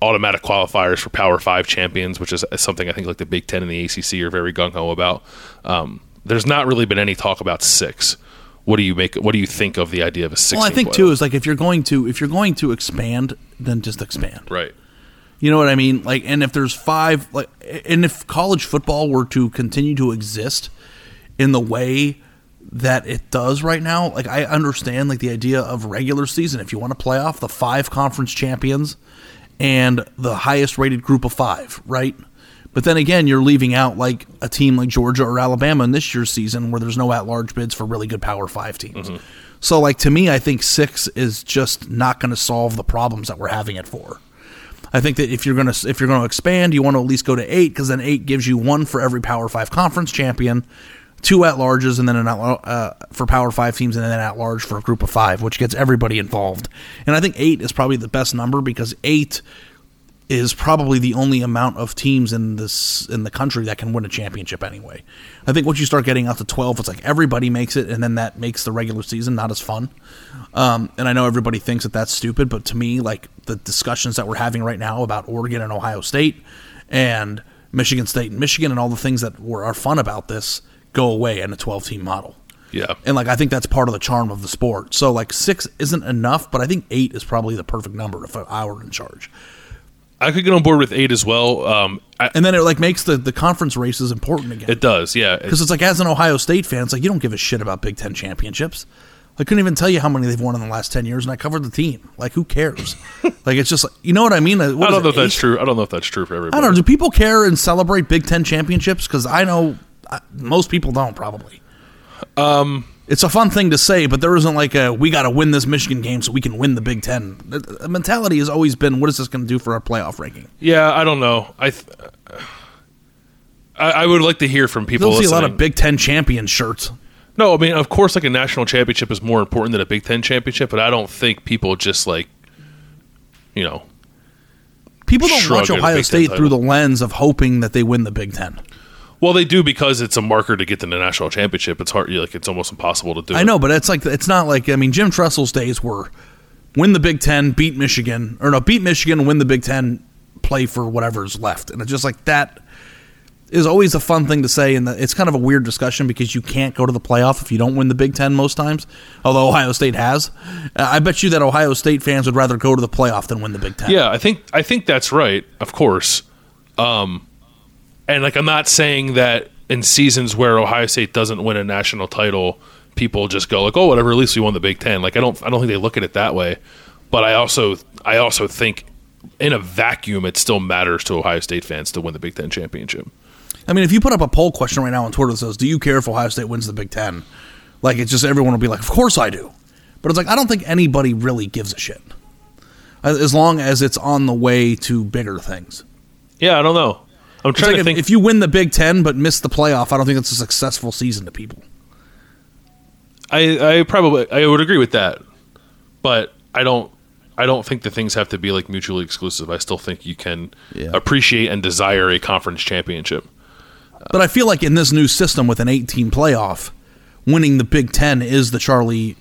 automatic qualifiers for Power Five champions, which is something I think like the Big Ten and the ACC are very gung ho about. Um, there's not really been any talk about six. What do you make? What do you think of the idea of a six? Well, I think too is like if you're going to if you're going to expand, then just expand. right. You know what I mean? Like, and if there's five, like, and if college football were to continue to exist in the way that it does right now, like, I understand like the idea of regular season. If you want to play off the five conference champions and the highest rated group of five, right? But then again, you're leaving out like a team like Georgia or Alabama in this year's season where there's no at large bids for really good Power Five teams. Mm-hmm. So, like, to me, I think six is just not going to solve the problems that we're having it four. I think that if you're gonna if you're gonna expand, you want to at least go to eight because then eight gives you one for every Power Five conference champion, two at larges, and then an at, uh, for Power Five teams, and then at large for a group of five, which gets everybody involved. And I think eight is probably the best number because eight is probably the only amount of teams in this in the country that can win a championship anyway. I think once you start getting out to twelve, it's like everybody makes it, and then that makes the regular season not as fun. Um, and I know everybody thinks that that's stupid, but to me, like the discussions that we're having right now about Oregon and Ohio State and Michigan State and Michigan and all the things that were are fun about this go away in a twelve team model. Yeah. And like I think that's part of the charm of the sport. So like six isn't enough, but I think eight is probably the perfect number if I were in charge. I could get on board with eight as well. Um, I, And then it like makes the, the conference races important again. it does, yeah. Because it's like as an Ohio State fan, it's like you don't give a shit about Big Ten championships. I couldn't even tell you how many they've won in the last ten years, and I covered the team. Like, who cares? <laughs> like, it's just like you know what I mean. What I don't it, know if that's eight? true. I don't know if that's true for everybody. I don't know. Do people care and celebrate Big Ten championships? Because I know uh, most people don't. Probably. Um, it's a fun thing to say, but there isn't like a we got to win this Michigan game so we can win the Big Ten. The, mentality has always been, what is this going to do for our playoff ranking? Yeah, I don't know. I, th- I I would like to hear from people. don't see a lot of. Big Ten champion shirts. No, I mean, of course, like a national championship is more important than a Big Ten championship, but I don't think people just like you know, People don't watch Ohio State through the lens of hoping that they win the Big Ten. Well, they do because it's a marker to get to the national championship. It's hard, like it's almost impossible to do. I it. know, but it's like it's not like I mean Jim Tressel's days were win the Big Ten, beat Michigan, or no, beat Michigan, win the Big Ten, play for whatever's left, and it's just like that is always a fun thing to say, and it's kind of a weird discussion because you can't go to the playoff if you don't win the Big Ten most times. Although Ohio State has, Uh, I bet you that Ohio State fans would rather go to the playoff than win the Big Ten. Yeah, I think I think that's right. Of course, um, and like I'm not saying that in seasons where Ohio State doesn't win a national title, people just go like, "Oh, whatever." At least we won the Big Ten. Like I don't I don't think they look at it that way. But I also I also think in a vacuum, it still matters to Ohio State fans to win the Big Ten championship. I mean, if you put up a poll question right now on Twitter that says, "Do you care if Ohio State wins the Big Ten? Like, it's just everyone will be like, "Of course I do," but it's like I don't think anybody really gives a shit as long as it's on the way to bigger things. Yeah, I don't know. I'm trying like to think. if you win the Big Ten but miss the playoff, I don't think that's a successful season to people. I I probably I would agree with that, but I don't I don't think the things have to be like mutually exclusive. I still think you can Yeah. appreciate and desire a conference championship. But I feel like in this new system with an 18 playoff, winning the Big Ten is the Charlie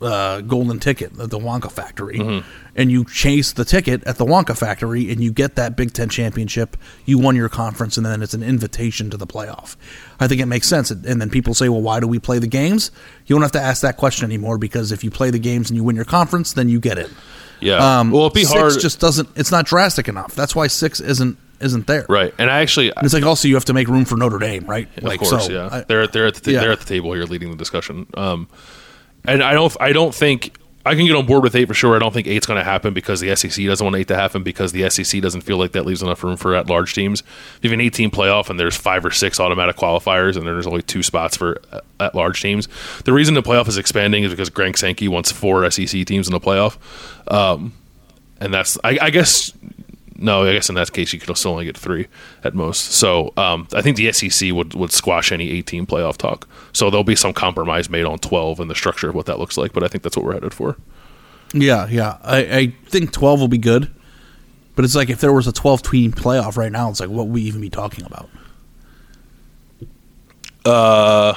uh, golden ticket at the Wonka factory. Mm-hmm. And you chase the ticket at the Wonka factory and you get that Big Ten championship. You won your conference and then it's an invitation to the playoff. I think it makes sense. And then people say, well, why do we play the games? You don't have to ask that question anymore because if you play the games and you win your conference, then you get it. Yeah. Um, well, it'd be six hard. just doesn't, it's not drastic enough. That's why six isn't isn't there. right. And I actually, And it's like also you have to make room for Notre Dame, right? of like course, so, yeah, I- they're they're at the yeah. they're at the table here leading the discussion. Um, and I don't I don't think I can get on board with eight for sure. I don't think eight's going to happen because the SEC doesn't want eight to happen because the SEC doesn't feel like that leaves enough room for at large teams. If you have an 18 playoff and there's five or six automatic qualifiers and there's only two spots for at large teams, the reason the playoff is expanding is because Greg Sankey wants four SEC teams in the playoff. Um, and that's I, I guess no, I guess in that case you could still only get three at most. So um, I think the SEC would, would squash any 18 playoff talk. So there'll be some compromise made on 12 and the structure of what that looks like. But I think that's what we're headed for. Yeah, yeah. I, I think 12 will be good. But it's like if there was a 12 team playoff right now, it's like what would we even be talking about? Uh,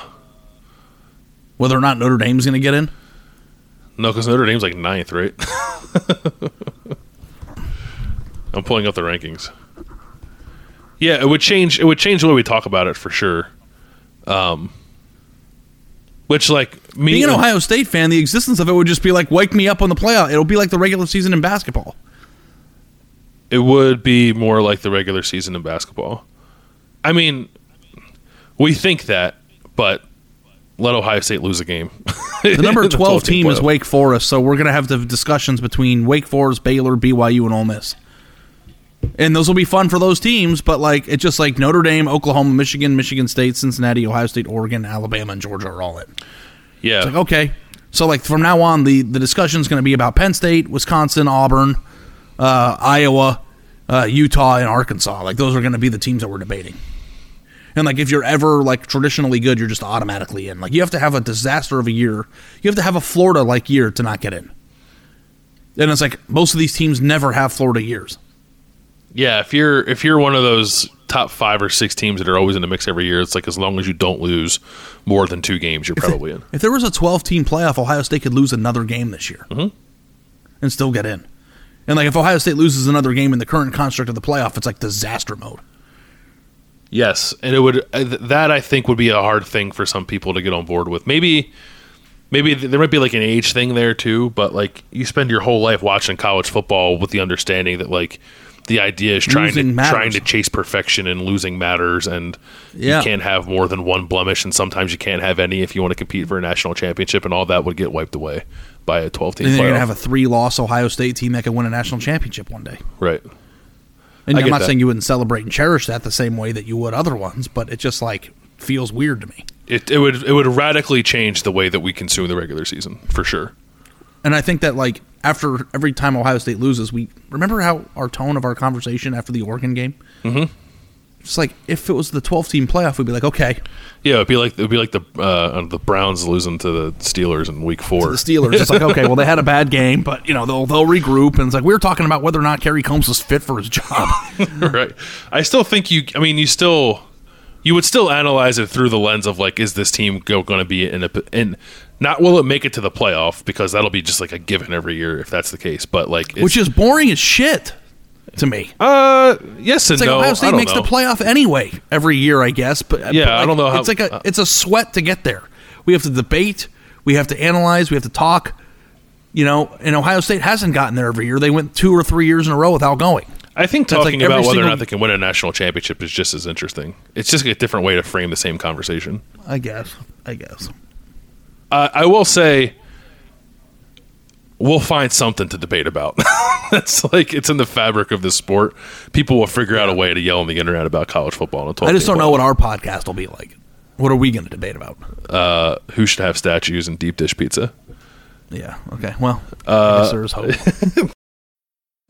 Whether or not Notre Dame's going to get in? no, because Notre Dame's like ninth, right? <laughs> I'm pulling up the rankings. Yeah, it would change. It would change the way we talk about it for sure. Um, which like me Being an Ohio State fan, the existence of it would just be like, wake me up on the playoff. It'll be like the regular season in basketball. It would be more like the regular season in basketball. I mean, we think that, but let Ohio State lose a game. The <laughs> number 12 team is. Wake Forest, so we're going to have the discussions between Wake Forest, Baylor, BYU, and Ole Miss. And those will be fun for those teams, but like it's just like Notre Dame, Oklahoma, Michigan, Michigan State, Cincinnati, Ohio State, Oregon, Alabama, and Georgia are all in. Yeah, It's like okay, so like from now on, the the discussion is going to be about Penn State, Wisconsin, Auburn, uh, Iowa, uh, Utah, and Arkansas. Like those are going to be the teams that we're debating. And like if you're ever like traditionally good, you're just automatically in. Like you have to have a disaster of a year. You have to have a Florida like year to not get in. And it's like most of these teams never have Florida years. Yeah. If you're if you're one of those top five or six teams that are always in the mix every year, it's like as long as you don't lose more than two games, you're probably in. If there was a 12 team playoff, Ohio State could lose another game this year and still get in. And like if Ohio State loses another game in the current construct of the playoff, it's like disaster mode. Yes, and it would uh, that I think would be a hard thing for some people to get on board with. Maybe maybe there might be like an age thing there too, but like you spend your whole life watching college football with the understanding that like the idea is trying Losing to matters. trying to chase perfection and losing matters and Yeah. you can't have more than one blemish and sometimes you can't have any if you want to compete for a national championship and all that would get wiped away by a 12 team And then you're gonna have a three loss Ohio State team that could win a national championship one day. right. And I I'm not that. saying you wouldn't celebrate and cherish that the same way that you would other ones, but it just like feels weird to me. It, it would it would radically change the way that we consume the regular season for sure. And I think that like after every time Ohio State loses, we remember how our tone of our conversation after the Oregon game. Mm-hmm. It's like if it was the 12 team playoff, we'd be like, okay, Yeah, it'd be like it'd be like the uh, the Browns losing to the Steelers in Week Four. the Steelers. It's like, okay, well, they had a bad game, but you know they'll they'll regroup. And it's like we were talking about whether or not Kerry Coombs was fit for his job. <laughs> right. I still think you. I mean, you still you would still analyze it through the lens of like, is this team going to be in a in not will it make it to the playoff because that'll be just like a given every year if that's the case. But like, it's, which is boring as shit to me. uh yes and It's like no. Ohio State makes know. the playoff anyway every year, I guess. But Yeah, but, I don't know how- It's like a uh, it's a sweat to get there. We have to debate. We have to analyze. We have to talk. You know, and Ohio State hasn't gotten there every year. They went two or three years in a row without going. I think That's like talking every about whether or not they can win a national championship is just as interesting. It's just a different way to frame the same conversation. I guess. I guess. Uh, I will say, we'll find something to debate about. <laughs> It's like it's in the fabric of the sport. People will figure out a way to yell on the internet about college football. And I just don't know what our podcast will be like. What are we going to debate about? uh, who should have statues and deep dish pizza. Yeah. Okay. Well, Uh, there's hope. <laughs>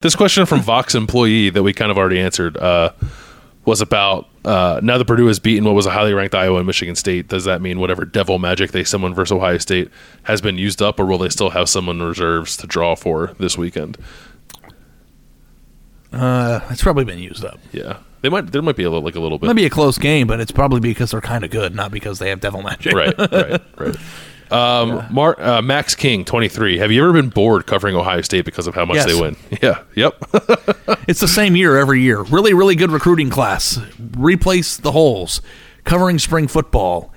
This question from Vox employee that we kind of already answered uh, was about uh, now that Purdue has beaten what was a highly ranked Iowa and Michigan State. Does that mean whatever devil magic they summon versus Ohio State has been used up, or will they still have someone reserves to draw for this weekend? Uh, it's probably been used up. Yeah, they might. There might be a little, like a little bit. Might be a close game, but it's probably because they're kind of good, not because they have devil magic. right, right, right. <laughs> Um, Mar- uh, Max King, twenty three. Have you ever been bored covering Ohio State because of how much Yes. they win? <laughs> Yeah. Yep. <laughs> It's the same year every year. Really, really good recruiting class. Replace the holes. Covering spring football.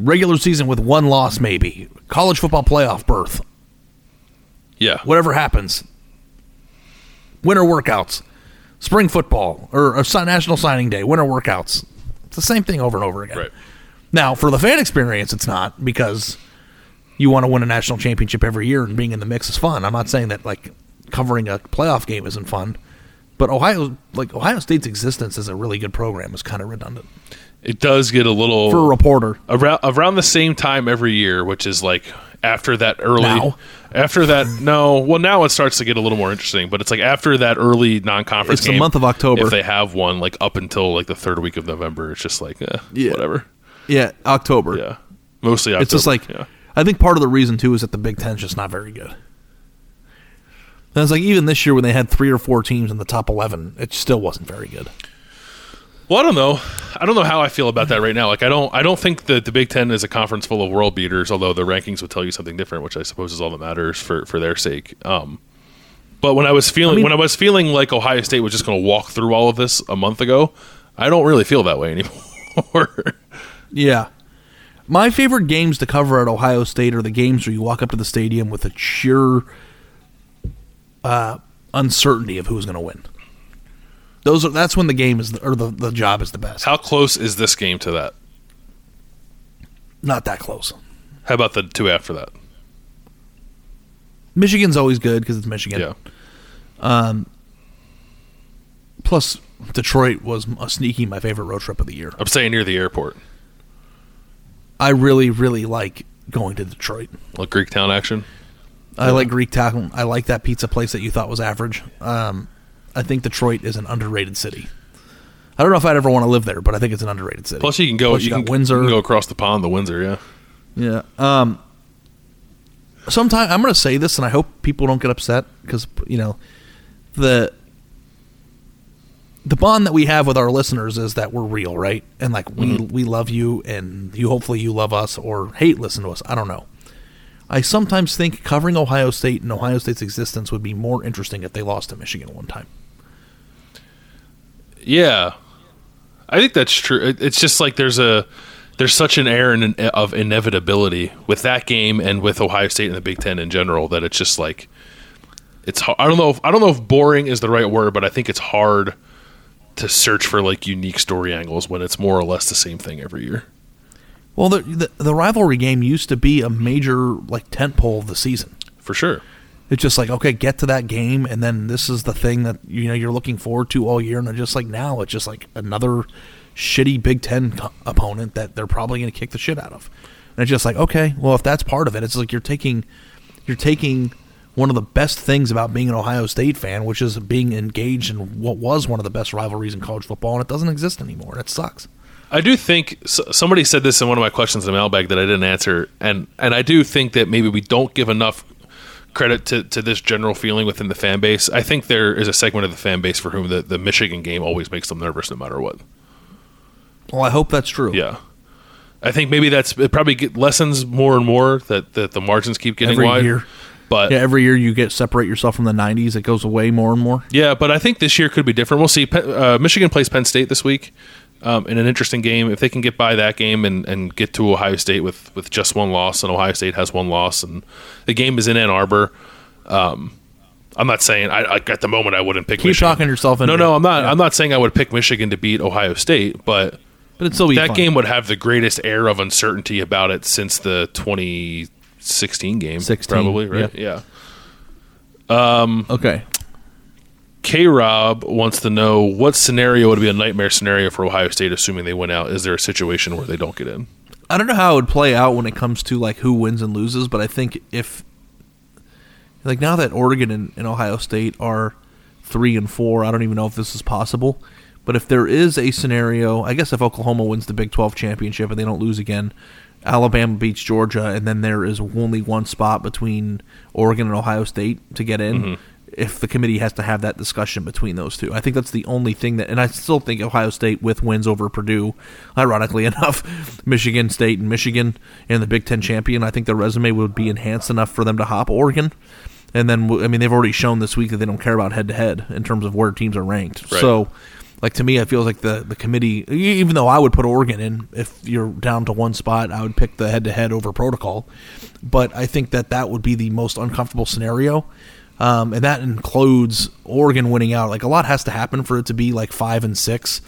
Regular season with one loss, maybe. College football playoff berth. yeah. Whatever happens. Winter workouts. Spring football. Or, or National Signing Day. Winter workouts. It's the same thing over and over again. Right. Now, for the fan experience, it's not because you want to win a national championship every year and being in the mix is fun. I'm not saying that like covering a playoff game isn't fun, but Ohio like Ohio State's existence as a really good program is kind of redundant It does get a little for a reporter. around around the same time every year, which is like after that early. Now? After that, no. Well, now it starts to get a little more interesting, but it's like after that early non-conference. It's the month of October. If they have one, like up until like the third week of November, it's just like eh, Yeah. whatever. Yeah, October. Yeah, mostly. October. It's just like yeah. I think part of the reason too is that the Big Ten's just not very good. And it's like even this year when they had three or four teams in the top eleven, it still wasn't very good. Well, I don't know. I don't know how I feel about that right now. Like, I don't. I don't think that the Big Ten is a conference full of world beaters. Although the rankings would tell you something different, which I suppose is all that matters for for their sake. Um, but when I was feeling I mean- when I was feeling like Ohio State was just going to walk through all of this a month ago, I don't really feel that way anymore. <laughs> Yeah. My favorite games to cover at Ohio State are the games where you walk up to the stadium with a sheer uh, uncertainty of who's going to win. Those are that's when the game is or the, the job is the best. how close is this game to that? Not that close. How about the two after that? Michigan's always good because it's Michigan. Yeah. Um. Plus, Detroit was a sneaky my favorite road trip of the year. I'm staying near the airport. I really, really like going to Detroit. Like Greek Town action. I like Greek Town. I like that pizza place that you thought was average. Um, I think Detroit is an underrated city. I don't know if I'd ever want to live there, but I think it's an underrated city. Plus, you can go. Plus you, you can, got Windsor. You can go across the pond, the Windsor. Yeah. Yeah. Um. Sometime I'm going to say this, and I hope people don't get upset because you know the the bond that we have with our listeners is that we're real, right? And like we mm-hmm. we love you, and you hopefully you love us or hate listen to us. I don't know. I sometimes think covering Ohio State and Ohio State's existence would be more interesting if they lost to Michigan one time. Yeah, I think that's true. It's just like there's a there's such an air in, of inevitability with that game and with Ohio State and the Big Ten in general that it's just like it's. I don't know. If, I don't know if boring is the right word, but I think it's hard to search for like unique story angles when it's more or less the same thing every year. Well, the, the the rivalry game used to be a major like tent pole of the season. For sure. It's just like okay, get to that game, and then this is the thing that you know you're looking forward to all year, and just like now it's just like another shitty Big Ten co- opponent that they're probably going to kick the shit out of, and it's just like okay, well if that's part of it, it's like you're taking you're taking one of the best things about being an Ohio State fan, which is being engaged in what was one of the best rivalries in college football, and it doesn't exist anymore, it sucks. I do think somebody said this in one of my questions in the mailbag that I didn't answer, and and I do think that maybe we don't give enough credit to, to this general feeling within the fan base. I think there is a segment of the fan base for whom the, the Michigan game always makes them nervous no matter what. Well, I hope that's true. Yeah. I think maybe that's it probably get lessons more and more that, that the margins keep getting Every wide. year. But Yeah, every year you get separate yourself from the '90s. It goes away more and more. Yeah, but I think this year could be different. We'll see. Uh, Michigan plays Penn State this week um, in an interesting game. If they can get by that game and, and get to Ohio State with, with just one loss, and Ohio State has one loss, and the game is in Ann Arbor. Um, I'm not saying I, I at the moment I wouldn't pick. Keep Michigan. talking yourself into No, no. I'm not. Yeah. I'm not saying I would pick Michigan to beat Ohio State, but But it'd still be that fun. game would have the greatest air of uncertainty about it since the 2016 game, 16, probably right. yeah. Yeah. Um, Okay. K Rob wants to know what scenario would be a nightmare scenario for Ohio State, assuming they win out. Is there a situation where they don't get in? I don't know how it would play out when it comes to like who wins and loses, but I think if like now that Oregon and, and Ohio State are three and four, I don't even know if this is possible. But if there is a scenario, I guess if Oklahoma wins the Big Twelve championship and they don't lose again, Alabama beats Georgia, and then there is only one spot between Oregon and Ohio State to get in. Mm-hmm. If the committee has to have that discussion between those two, I think that's the only thing that, and I still think Ohio State with wins over Purdue, ironically <laughs> enough, Michigan State and Michigan and the Big Ten champion, I think their resume would be enhanced enough for them to hop Oregon. And then, I mean, they've already shown this week that they don't care about head to head in terms of where teams are ranked. Right. So, like to me, it feels like the the committee. Even though I would put Oregon in, if you're down to one spot, I would pick the head to head over protocol. But I think that that would be the most uncomfortable scenario, um, and that includes Oregon winning out. Like a lot has to happen for it to be like five and six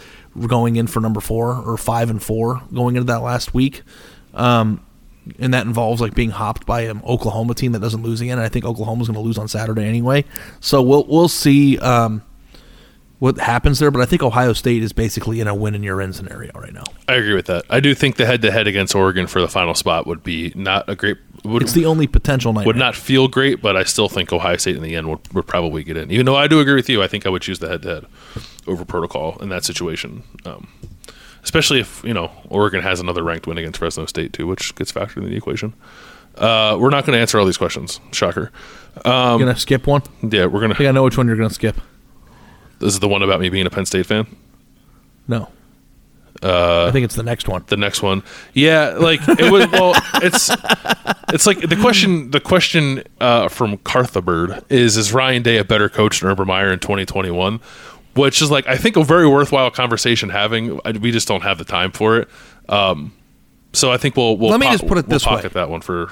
going in for number four, or five and four going into that last week. Um, and that involves like being hopped by an Oklahoma team that doesn't lose again. And I think Oklahoma's going to lose on Saturday anyway. So we'll we'll see um, what happens there. But I think Ohio State is basically in a win in your end scenario right now. I agree with that. I do think the head to head against Oregon for the final spot would be not a great. Would, It's the only potential nightmare. would not feel great, but I still think Ohio State in the end would, would probably get in. Even though I do agree with you, I think I would choose the head to head over protocol in that situation. Um, especially if you know Oregon has another ranked win against Fresno State too, which gets factored in the equation. Uh, we're not going to answer all these questions. Shocker. Um, You're gonna skip one. yeah, we're I think gonna. I know which one you're gonna skip. This is the one about me being a Penn State fan. No. Uh, I think it's the next one. the next one. Yeah, like it was. Well, it's it's like the question. The question uh, from Carthabird is: Is Ryan Day a better coach than Urban Meyer in 2021? Which is like I think a very worthwhile conversation having. I- We just don't have the time for it. Um, so I think we'll we'll Let me just put it we'll this way. pocket that one for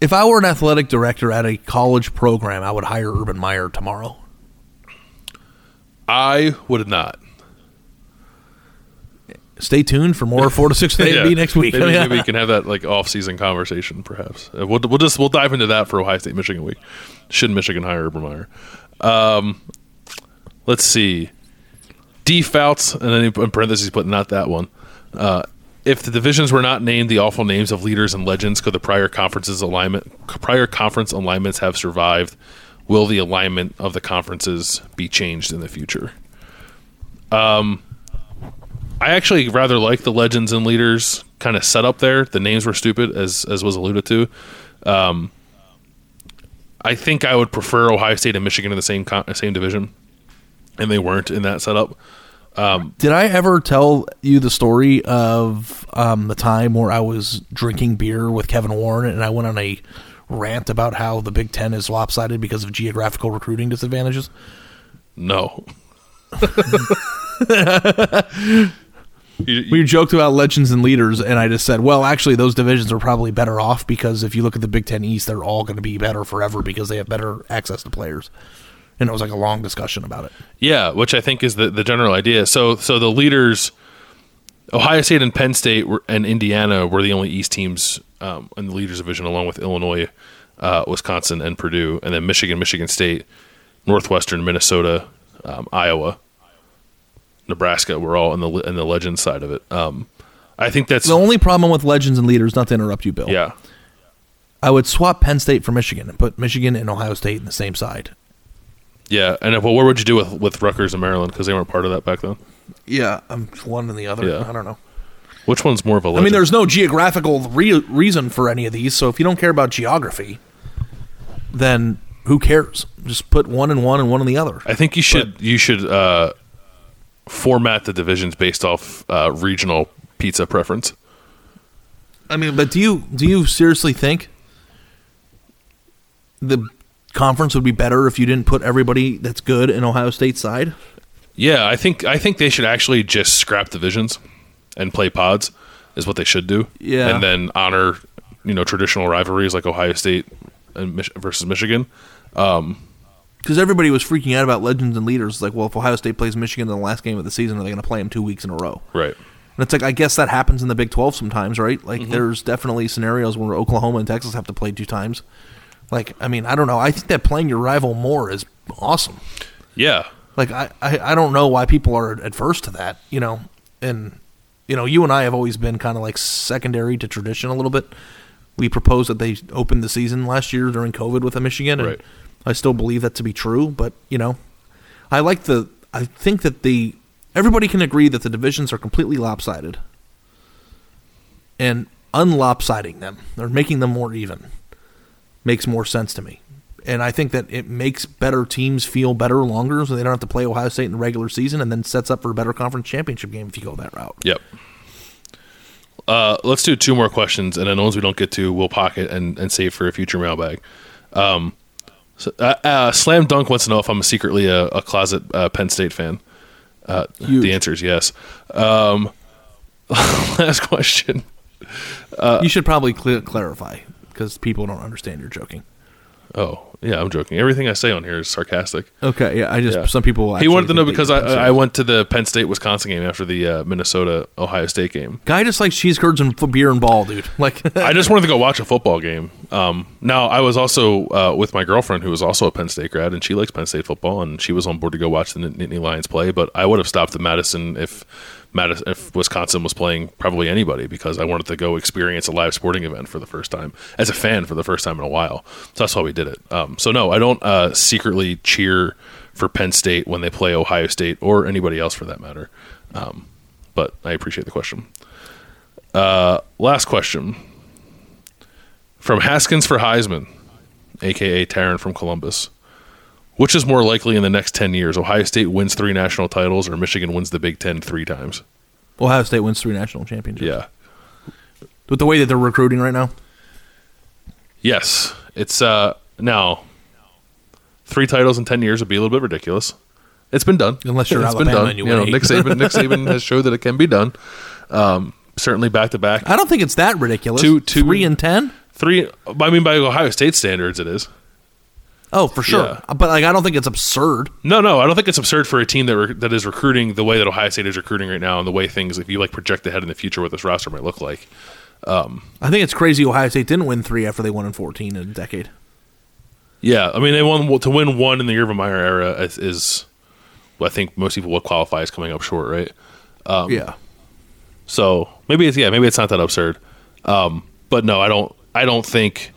If I were an athletic director at a college program, I would hire Urban Meyer tomorrow. I would not. Stay tuned for more four to six and <laughs> B next week. Maybe, <laughs> maybe we can have that like off-season conversation, perhaps. Uh, we'll, we'll just we'll dive into that for Ohio State Michigan week. Should Michigan hire Urban Meyer? Um, let's see. D Fouts, and then in parentheses, but not that one. Uh, if the divisions were not named the awful names of leaders and legends, could the prior conferences alignment prior conference alignments have survived? Will the alignment of the conferences be changed in the future? Um, I actually rather like the legends and leaders kind of set up there. The names were stupid, as as was alluded to. Um, I think I would prefer Ohio State and Michigan in the same con- same division, and they weren't in that setup. Did I ever tell you the story of um, the time where I was drinking beer with Kevin Warren and I went on a rant about how the Big Ten is lopsided because of geographical recruiting disadvantages? No, You- <laughs> We joked about legends and leaders, and I just said, well, actually, those divisions are probably better off because if you look at the Big Ten East, they're all going to be better forever because they have better access to players. and it was like a long discussion about it. Yeah, which I think is the, the general idea. So so the leaders, Ohio State and Penn State were, and Indiana were the only East teams um, in the leaders division, along with Illinois, uh, Wisconsin, and Purdue, and then Michigan, Michigan State, Northwestern, Minnesota, um, Iowa, Nebraska were all in the in the legend side of it. Um, I think that's The only problem with legends and leaders, not to interrupt you, Bill. yeah. I would swap Penn State for Michigan and put Michigan and Ohio State in the same side. Yeah, and if, well, what would you do with with Rutgers and Maryland because they weren't part of that back then? Yeah, I'm one and the other. Yeah. I don't know. Which one's more of a? I Legend? mean, there's no geographical re- reason for any of these, so if you don't care about geography, then who cares? Just put one and one and one and the other. I think you should you should uh, format the divisions based off uh, regional pizza preference. I mean, but do you do you seriously think the conference would be better if you didn't put everybody that's good in Ohio State side? Yeah, I think I think they should actually just scrap divisions and play pods is what they should do. Yeah. and then honor you know traditional rivalries like Ohio State and Mich- versus Michigan. Because everybody was freaking out about legends and leaders. Like, well, if Ohio State plays Michigan in the last game of the season, are they going to play them two weeks in a row? Right. And it's like I guess that happens in the Big Twelve sometimes, right? Like, Mm-hmm. there's definitely scenarios where Oklahoma and Texas have to play two times. Like, I mean, I don't know. I think that playing your rival more is awesome. Yeah. Like I, I, I don't know why people are adverse to that, you know. And you know, you and I have always been kind of like secondary to tradition a little bit. We proposed that they opened the season last year during COVID with a Michigan, and Right. I still believe that to be true. But you know, I like the. I think that the everybody can agree that the divisions are completely lopsided, and unlopsiding them or making them more even makes more sense to me. And I think that it makes better teams feel better longer so they don't have to play Ohio State in the regular season and then sets up for a better conference championship game if you go that route. Yep. Uh, let's do two more questions, and then the ones we don't get to, we'll pocket and, and save for a future mailbag. Um, so, uh, uh, Slam Dunk wants to know if I'm secretly a, a closet uh, Penn State fan. Uh, the answer is yes. Um, <laughs> last question. you should probably cl- clarify because people don't understand you're joking. Oh, yeah, I'm joking. Everything I say on here is sarcastic. Okay, yeah, I just Yeah. some people. He wanted to know because I. I went to the Penn State Wisconsin game after the uh, Minnesota Ohio State game. Guy just likes cheese curds and beer and ball, dude. <laughs> Like, I just <laughs> wanted to go watch a football game. Um, now I was also uh, with my girlfriend, who was also a Penn State grad, and she likes Penn State football, and she was on board to go watch the Nittany Lions play. But I would have stopped at Madison if Madison, if Wisconsin was playing probably anybody, because I wanted to go experience a live sporting event for the first time as a fan for the first time in a while. So that's why we did it. Um, so no, I don't uh, secretly cheer for Penn State when they play Ohio State or anybody else for that matter. Um, but I appreciate the question. Uh, last question from Haskins for Heisman, aka Taryn from Columbus. Which is more likely in the next 10 years? Ohio State wins three national titles or Michigan wins the Big Ten three times? Ohio State wins three national championships. Yeah. with the way that they're recruiting right now. Yes. It's uh now three titles in 10 years would be a little bit ridiculous. It's been done. Unless you're It's been Alabama done. and you you know. Nick Saban Nick <laughs> Saban has showed that it can be done. Um, certainly back to back. I don't think it's that ridiculous. Two- two- three and ten. Three I mean by Ohio State standards it is. Oh, for sure. Yeah. But like, I don't think it's absurd. No, no, I don't think it's absurd for a team that re- that is recruiting the way that Ohio State is recruiting right now, and the way things, if you like project ahead in the future, what this roster might look like. I think it's crazy. Ohio State didn't win three after they won in fourteen in a decade. Yeah, I mean, they won to win one in the Urban Meyer era is, is I think most people would qualify as coming up short, right? Um, yeah. So maybe it's yeah, maybe it's not that absurd. Um, but no, I don't. I don't think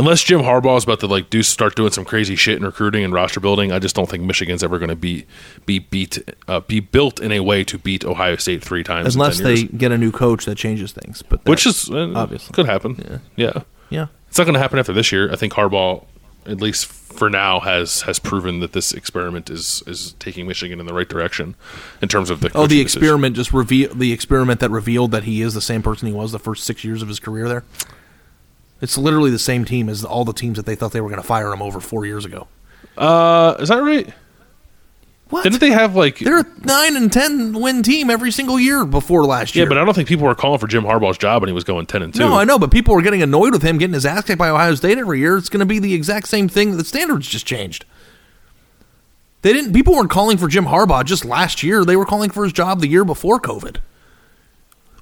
unless Jim Harbaugh is about to like do start doing some crazy shit in recruiting and roster building, I just don't think Michigan's ever going to be be beat uh, be built in a way to beat Ohio State three times. in Unless 10 they get a new coach that changes things, but which is uh, obviously. could happen. Yeah. yeah. It's not going to happen after this year. I think Harbaugh, at least for now, has has proven that this experiment is is taking Michigan in the right direction in terms of the Oh, the decision. experiment just reveal the experiment that revealed that he is the same person he was the first six years of his career there. It's literally the same team as all the teams that they thought they were going to fire him over four years ago. Uh, is that right? What? Didn't they have like? They're a nine and ten win team every single year before last year? yeah, but I don't think people were calling for Jim Harbaugh's job when he was going ten and two. no, I know, but people were getting annoyed with him getting his ass kicked by Ohio State every year. It's going to be the exact same thing. The standards just changed. They didn't. People weren't calling for Jim Harbaugh just last year. They were calling for his job the year before COVID.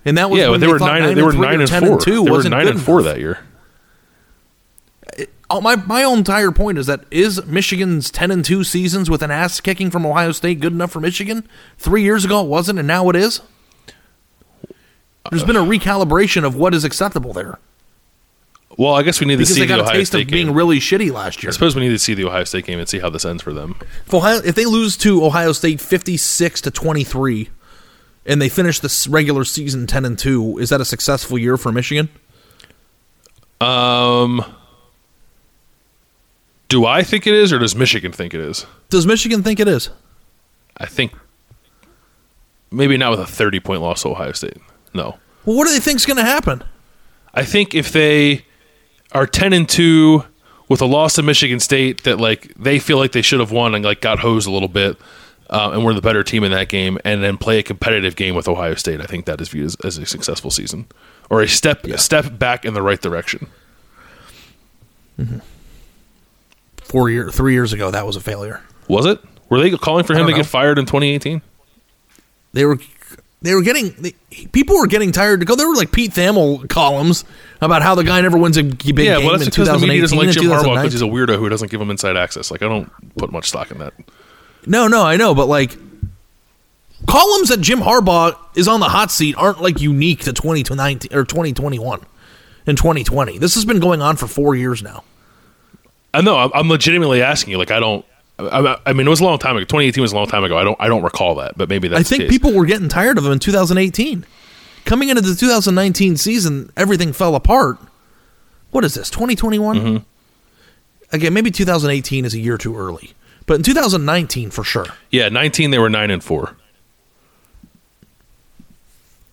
And that was yeah, when but they, were thought nine. They were nine and 10 four. two they were wasn't nine and four enough. that year. Oh, my my entire point is that is Michigan's ten and two seasons with an ass kicking from Ohio State good enough for Michigan? Three years ago it wasn't, and now it is. There's been a recalibration of what is acceptable there Well, I guess we need to because see they got the a Ohio taste State of being game. really shitty last year. I suppose we need to see the Ohio State game and see how this ends for them. If, Ohio, if they lose to Ohio State 56 to 23 and they finish this regular season 10 and 2, is that a successful year for Michigan? Um, do I think it is, or does Michigan think it is? Does Michigan think it is? I think maybe not with a thirty-point loss to Ohio State. No, Well, what do they think's going to happen? I think if they are ten and two with a loss to Michigan State that like they feel like they should have won and like got hosed a little bit, uh, and we're the better team in that game, and then play a competitive game with Ohio State, I think that is viewed as, as a successful season or a step a step back in the right direction. Four year, three years ago, that was a failure. Was it? Were they calling for him to don't get fired in 2018? They were they were getting they, people were getting tired to go. There were like Pete Thamel columns about how the guy never wins a big yeah, game well, that's in because the media doesn't like Jim Harbaugh because he's a weirdo who doesn't give him inside access. Like, I don't put much stock in that. No, no, I know, but like columns that Jim Harbaugh is on the hot seat aren't like unique to 2019 or 2021 and 2020. This has been going on for 4 years now. I know. I'm, I'm legitimately asking you. Like, I don't. I, I mean, it was a long time ago. 2018 was a long time ago. I don't. I don't recall that, but maybe that's. I think people were getting tired of him in 2018. Coming into the 2019 season, everything fell apart. What is this? 2021? Mm-hmm. Again, maybe 2018 is a year too early. But in 2019 for sure. Yeah, 19. They were nine and four.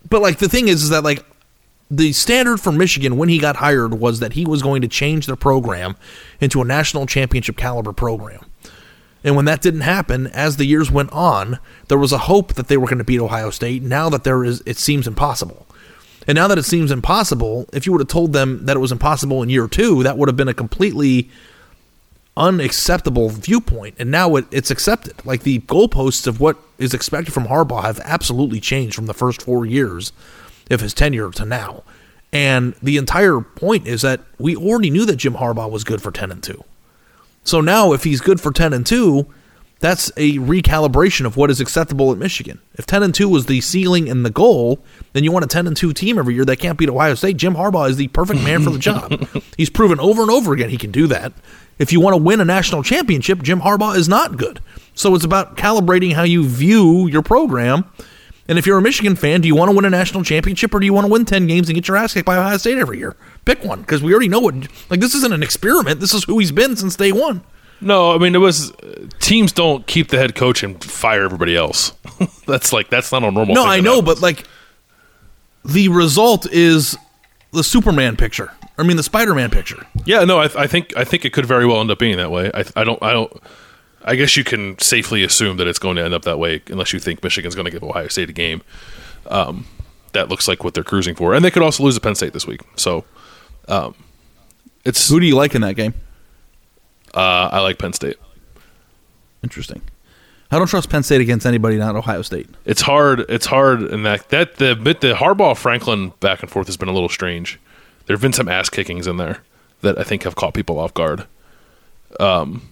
But like the thing is, is that like the standard for Michigan when he got hired was that he was going to change their program into a national championship caliber program. And when that didn't happen, as the years went on, there was a hope that they were going to beat Ohio State. Now that there is, it seems impossible. And now that it seems impossible, if you would have told them that it was impossible in year two, that would have been a completely unacceptable viewpoint. And now it, it's accepted. Like the goalposts of what is expected from Harbaugh have absolutely changed from the first four years of his tenure to now. And the entire point is that we already knew that Jim Harbaugh was good for 10 and 2. So now, if he's good for ten and two, that's a recalibration of what is acceptable at Michigan. If ten and two was the ceiling and the goal, then you want a ten and two team every year that can't beat Ohio State. Jim Harbaugh is the perfect man for the <laughs> job. He's proven over and over again he can do that. If you want to win a national championship, Jim Harbaugh is not good. So it's about calibrating how you view your program. And if you're a Michigan fan, do you want to win a national championship or do you want to win 10 games and get your ass kicked by Ohio State every year? Pick one because we already know what. Like, this isn't an experiment. This is who he's been since day one. No, I mean it was. Teams don't keep the head coach and fire everybody else. <laughs> that's like that's not a normal. No, I know, but like the result is the Superman picture. I mean, the Spider-Man picture. Yeah, no, I, I think I think it could very well end up being that way. I, I don't I don't. I guess you can safely assume that it's going to end up that way, unless you think Michigan's going to give Ohio State a game. Um, that looks like what they're cruising for, and they could also lose to Penn State this week. So, um, it's Who do you like in that game? uh, I like Penn State. Interesting. I don't trust Penn State against anybody, not Ohio State. It's hard. It's hard, and that that the bit the Harbaugh Franklin back and forth has been a little strange. There have been some ass kickings in there that I think have caught people off guard. Um,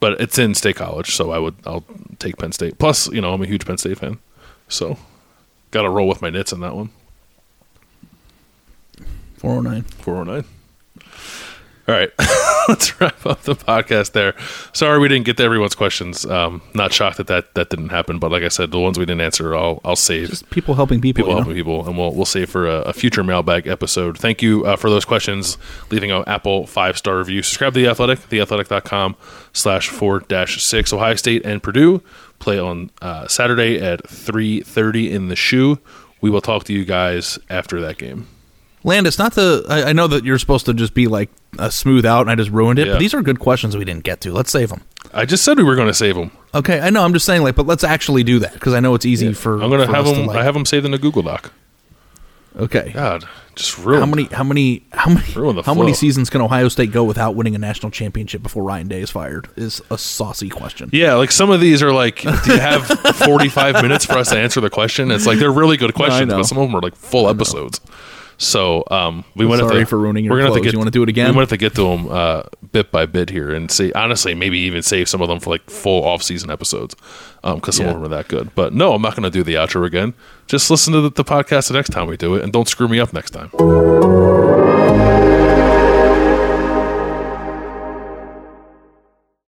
but it's in State College, so I would I'll take Penn State. Plus, you know, I'm a huge Penn State fan, so got to roll with my nits on that one. 409. 409. All right, <laughs> let's wrap up the podcast there. Sorry we didn't get to everyone's questions. Um, not shocked that, that that didn't happen, but like I said, the ones we didn't answer, I'll I'll save. Just people helping people. people you know? helping people, and we'll we'll save for a, a future mailbag episode. Thank you uh, for those questions. Leaving an Apple five star review. Subscribe to the Athletic, theathletic.com slash four dash six. Ohio State and Purdue play on uh, Saturday at three thirty in the shoe. We will talk to you guys after that game. Landis, not to. I, I know that you're supposed to just be like a smooth out, and I just ruined it. Yeah. But these are good questions we didn't get to. Let's save them. I just said we were going to save them. Okay, I know. I'm just saying, like, but let's actually do that because I know it's easy for. I'm going to have them. like- I have them saved in a Google Doc. Okay. God, just ruined. How many? How many? How many? Ruin the How many seasons can Ohio State go without winning a national championship before Ryan Day is fired? Is a saucy question. Yeah, like some of these are like, do you have 45 minutes for us to answer the question? It's like they're really good <laughs> questions, know. but some of them are like full episodes. So um, we I'm went. sorry for ruining your we're gonna have to get, You wanna do it again? We want to get to them uh, bit by bit here and see. Honestly, maybe even save some of them for like full off season episodes because some Yeah. of them are that good. But no, I'm not going to do the outro again. Just listen to the, the podcast the next time we do it, and don't screw me up next time.